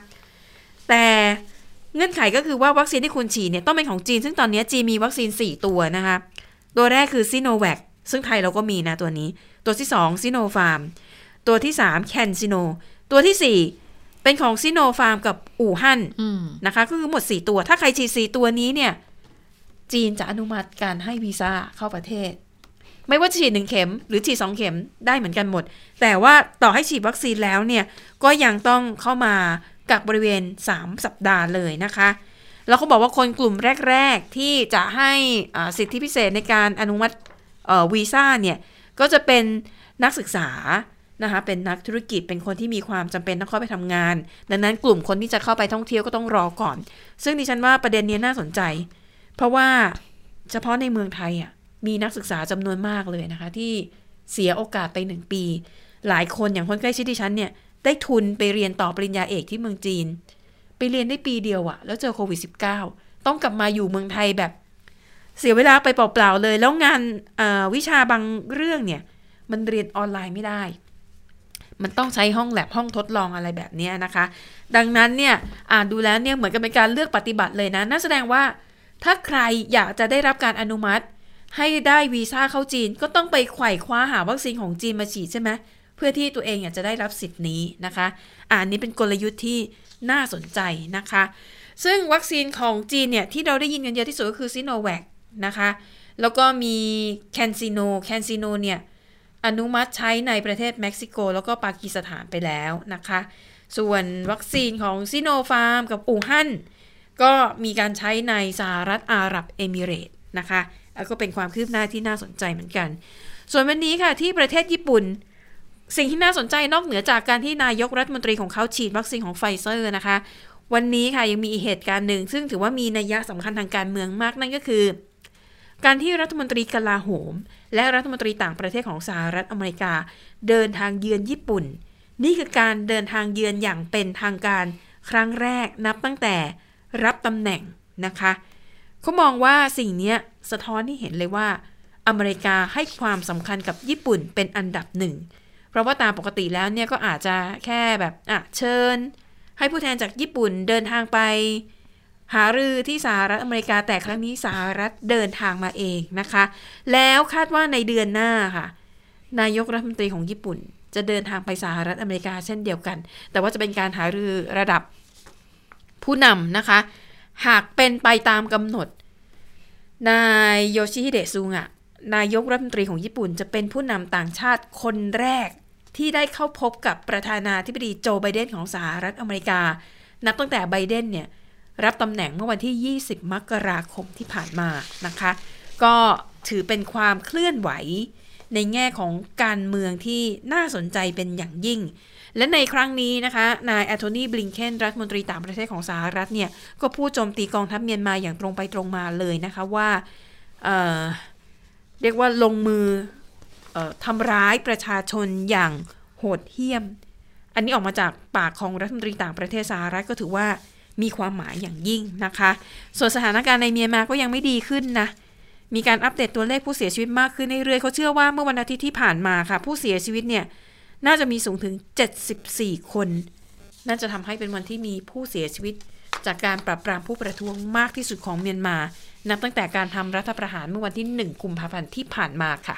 แต่เงื่อนไขก็คือว่าวัคซีนที่คุณฉีดเนี่ยต้องเป็นของจีน ซึ่งตอนนี้จีนมีวัคซีน 4 ตัวนะคะ ตัวแรกคือซิโนแวคซึ่งไทยเราก็มีนะตัวนี้ ตัวที่2ซิโนฟาร์มตัวที่3แคนซิโนตัวทีสี่4 เป็นของซิโนฟาร์มกับอู่ฮั่นอืมนะคะ ก็คือหมด 4 ตัว ถ้าใครฉีด4ตัวนี้เนี่ย จีนจะอนุมัติการให้วีซ่าเข้าประเทศ ไม่ว่าจะฉีดหนึ่งเข็ม หรือฉีดสองเข็มได้เหมือนกันหมด แต่ว่าต่อให้ฉีดวัคซีนแล้วเนี่ย ก็ยังต้องเข้ามากักบริเวณ 3 สัปดาห์เลยนะคะ แล้วเขาบอกว่าคนกลุ่มแรก ๆ ที่จะให้สิทธิพิเศษในการอนุมัติวีซ่าเนี่ย ก็จะเป็นนักศึกษานะคะเป็นนักธุรกิจเป็นคนที่มีความจำเป็นต้องเข้าไปทำงาน ดังนั้นกลุ่มคนที่จะเข้าไปท่องเที่ยวก็ต้องรอก่อน ซึ่งดิฉันว่าประเด็นนี้น่าสนใจ เพราะว่าเฉพาะในเมืองไทยอะมีนักศึกษาจำนวนมากเลยนะคะ ที่เสียโอกาสไปหนึ่งปี หลายคนอย่างคนใกล้ชิดดิฉันเนี่ยได้ทุนไปเรียนต่อปริญญาเอกที่เมืองจีน ไปเรียนได้ปีเดียวอะแล้วเจอโควิด -19 ต้องกลับมาอยู่เมืองไทยแบบ เสียเวลาไปเปล่าๆเลย แล้วงานวิชาบางเรื่องเนี่ย มันเรียนออนไลน์ไม่ได้ มันต้องใช้ห้องแลบห้องทดลองอะไรแบบนี้นะคะ ดังนั้นเนี่ยอ่านดูแล้วเนี่ยเหมือนกับเป็นการเลือกปฏิบัติเลยนะนั่นแสดงว่าถ้าใครอยากจะได้รับการอนุมัติ ให้ได้วีซ่าเข้าจีนก็ต้องไปไขว่คว้าหาวัคซีนของจีนมาฉีดใช่ไหมเพื่อที่ตัวเองอยากจะได้รับสิทธิ์นี้นะคะ อ่านนี้เป็นกลยุทธ์ที่ น่าสนใจนะคะ ซึ่งวัคซีนของจีนเนี่ย ที่เราได้ยินกันเยอะที่สุดก็คือซิโนแวคนะคะ แล้วก็มีแคนซิโนแคนซิโนเนี่ย อนุมัติใช้ในประเทศเม็กซิโก แล้วก็ปากีสถานไปแล้วนะคะ ส่วนวัคซีนของซิโนฟาร์มกับอู่ฮั่นก็มีการใช้ในสหรัฐอาหรับเอมิเรต์นะคะ แล้วก็เป็นความคืบหน้าที่น่าสนใจเหมือนกัน ส่วนวันนี้ค่ะที่ประเทศญี่ปุ่น สิ่งที่น่าสนใจนอกเหนือจากการที่นายกรัฐมนตรีของเขาฉีดวัคซีนของไฟเซอร์นะคะ วันนี้ค่ะยังมีเหตุการณ์หนึ่ง ซึ่งถือว่ามีนัยยะสำคัญทางการเมืองมากนั่นก็คือ การที่รัฐมนตรีกลาโหม และรัฐมนตรีต่างประเทศของสหรัฐอเมริกา เดินทางเยือนญี่ปุ่น นี่คือการเดินทางเยือนอย่างเป็นทางการครั้งแรกนับตั้งแต่รับตำแหน่งนะคะเขามองว่าสิ่งนี้สะท้อนให้เห็นเลยว่า อเมริกาให้ความสำคัญกับญี่ปุ่นเป็นอันดับหนึ่ง เพราะว่าตามปกติแล้วเนี่ยก็อาจจะแค่แบบอะเชิญ ให้ผู้แทนจากญี่ปุ่นเดินทางไป หารือที่สหรัฐอเมริกาแต่ครั้งนี้สหรัฐเดินทางมาเองนะคะ แล้วคาดว่าในเดือนหน้าค่ะ นายกรัฐมนตรีของญี่ปุ่น จะเดินทางไปสหรัฐอเมริกาเช่นเดียวกัน แต่ว่าจะเป็นการหารือระดับผู้นำนะคะ หากเป็นไปตามกำหนด นายโยชิฮิเดะซุงะนายกรัฐมนตรีของญี่ปุ่นจะเป็นผู้นำต่างชาติคนแรก ที่ได้เข้าพบกับประธานาธิบดีโจไบเดนของสหรัฐอเมริกา นับตั้งแต่ไบเดนเนี่ยรับตำแหน่งเมื่อวันที่ 20 มกราคมที่ผ่านมานะคะ ก็ถือเป็นความเคลื่อนไหวในแง่ของการเมืองที่น่าสนใจเป็นอย่างยิ่ง และในครั้งนี้นะคะ นายแอนโทนีบลิงเคนรัฐมนตรีต่างประเทศของสหรัฐเนี่ย ก็พูดโจมตีกองทัพเมียนมาอย่างตรงไปตรงมาเลยนะคะว่าเเรียกว่าลงมือ ทำร้ายประชาชนอย่างโหดเหี้ยม อันนี้ออกมาจากปากของรัฐมนตรีต่างประเทศสหรัฐก็ถือว่ามีความหมายอย่างยิ่งนะคะ ส่วนสถานการณ์ในเมียนมาก็ยังไม่ดีขึ้นนะ มีการอัปเดตตัวเลขผู้เสียชีวิตมากขึ้นเรื่อยๆเขาเชื่อว่าเมื่อวันอาทิตย์ที่ผ่านมาค่ะ ผู้เสียชีวิตเนี่ยน่าจะมีสูงถึง 74 คน น่าจะทำให้เป็นวันที่มีผู้เสียชีวิต จากการปราบปรามผู้ประท้วงมากที่สุดของเมียนมา นับตั้งแต่การทำรัฐประหารเมื่อวันที่ 1 กุมภาพันธ์ที่ผ่านมาค่ะ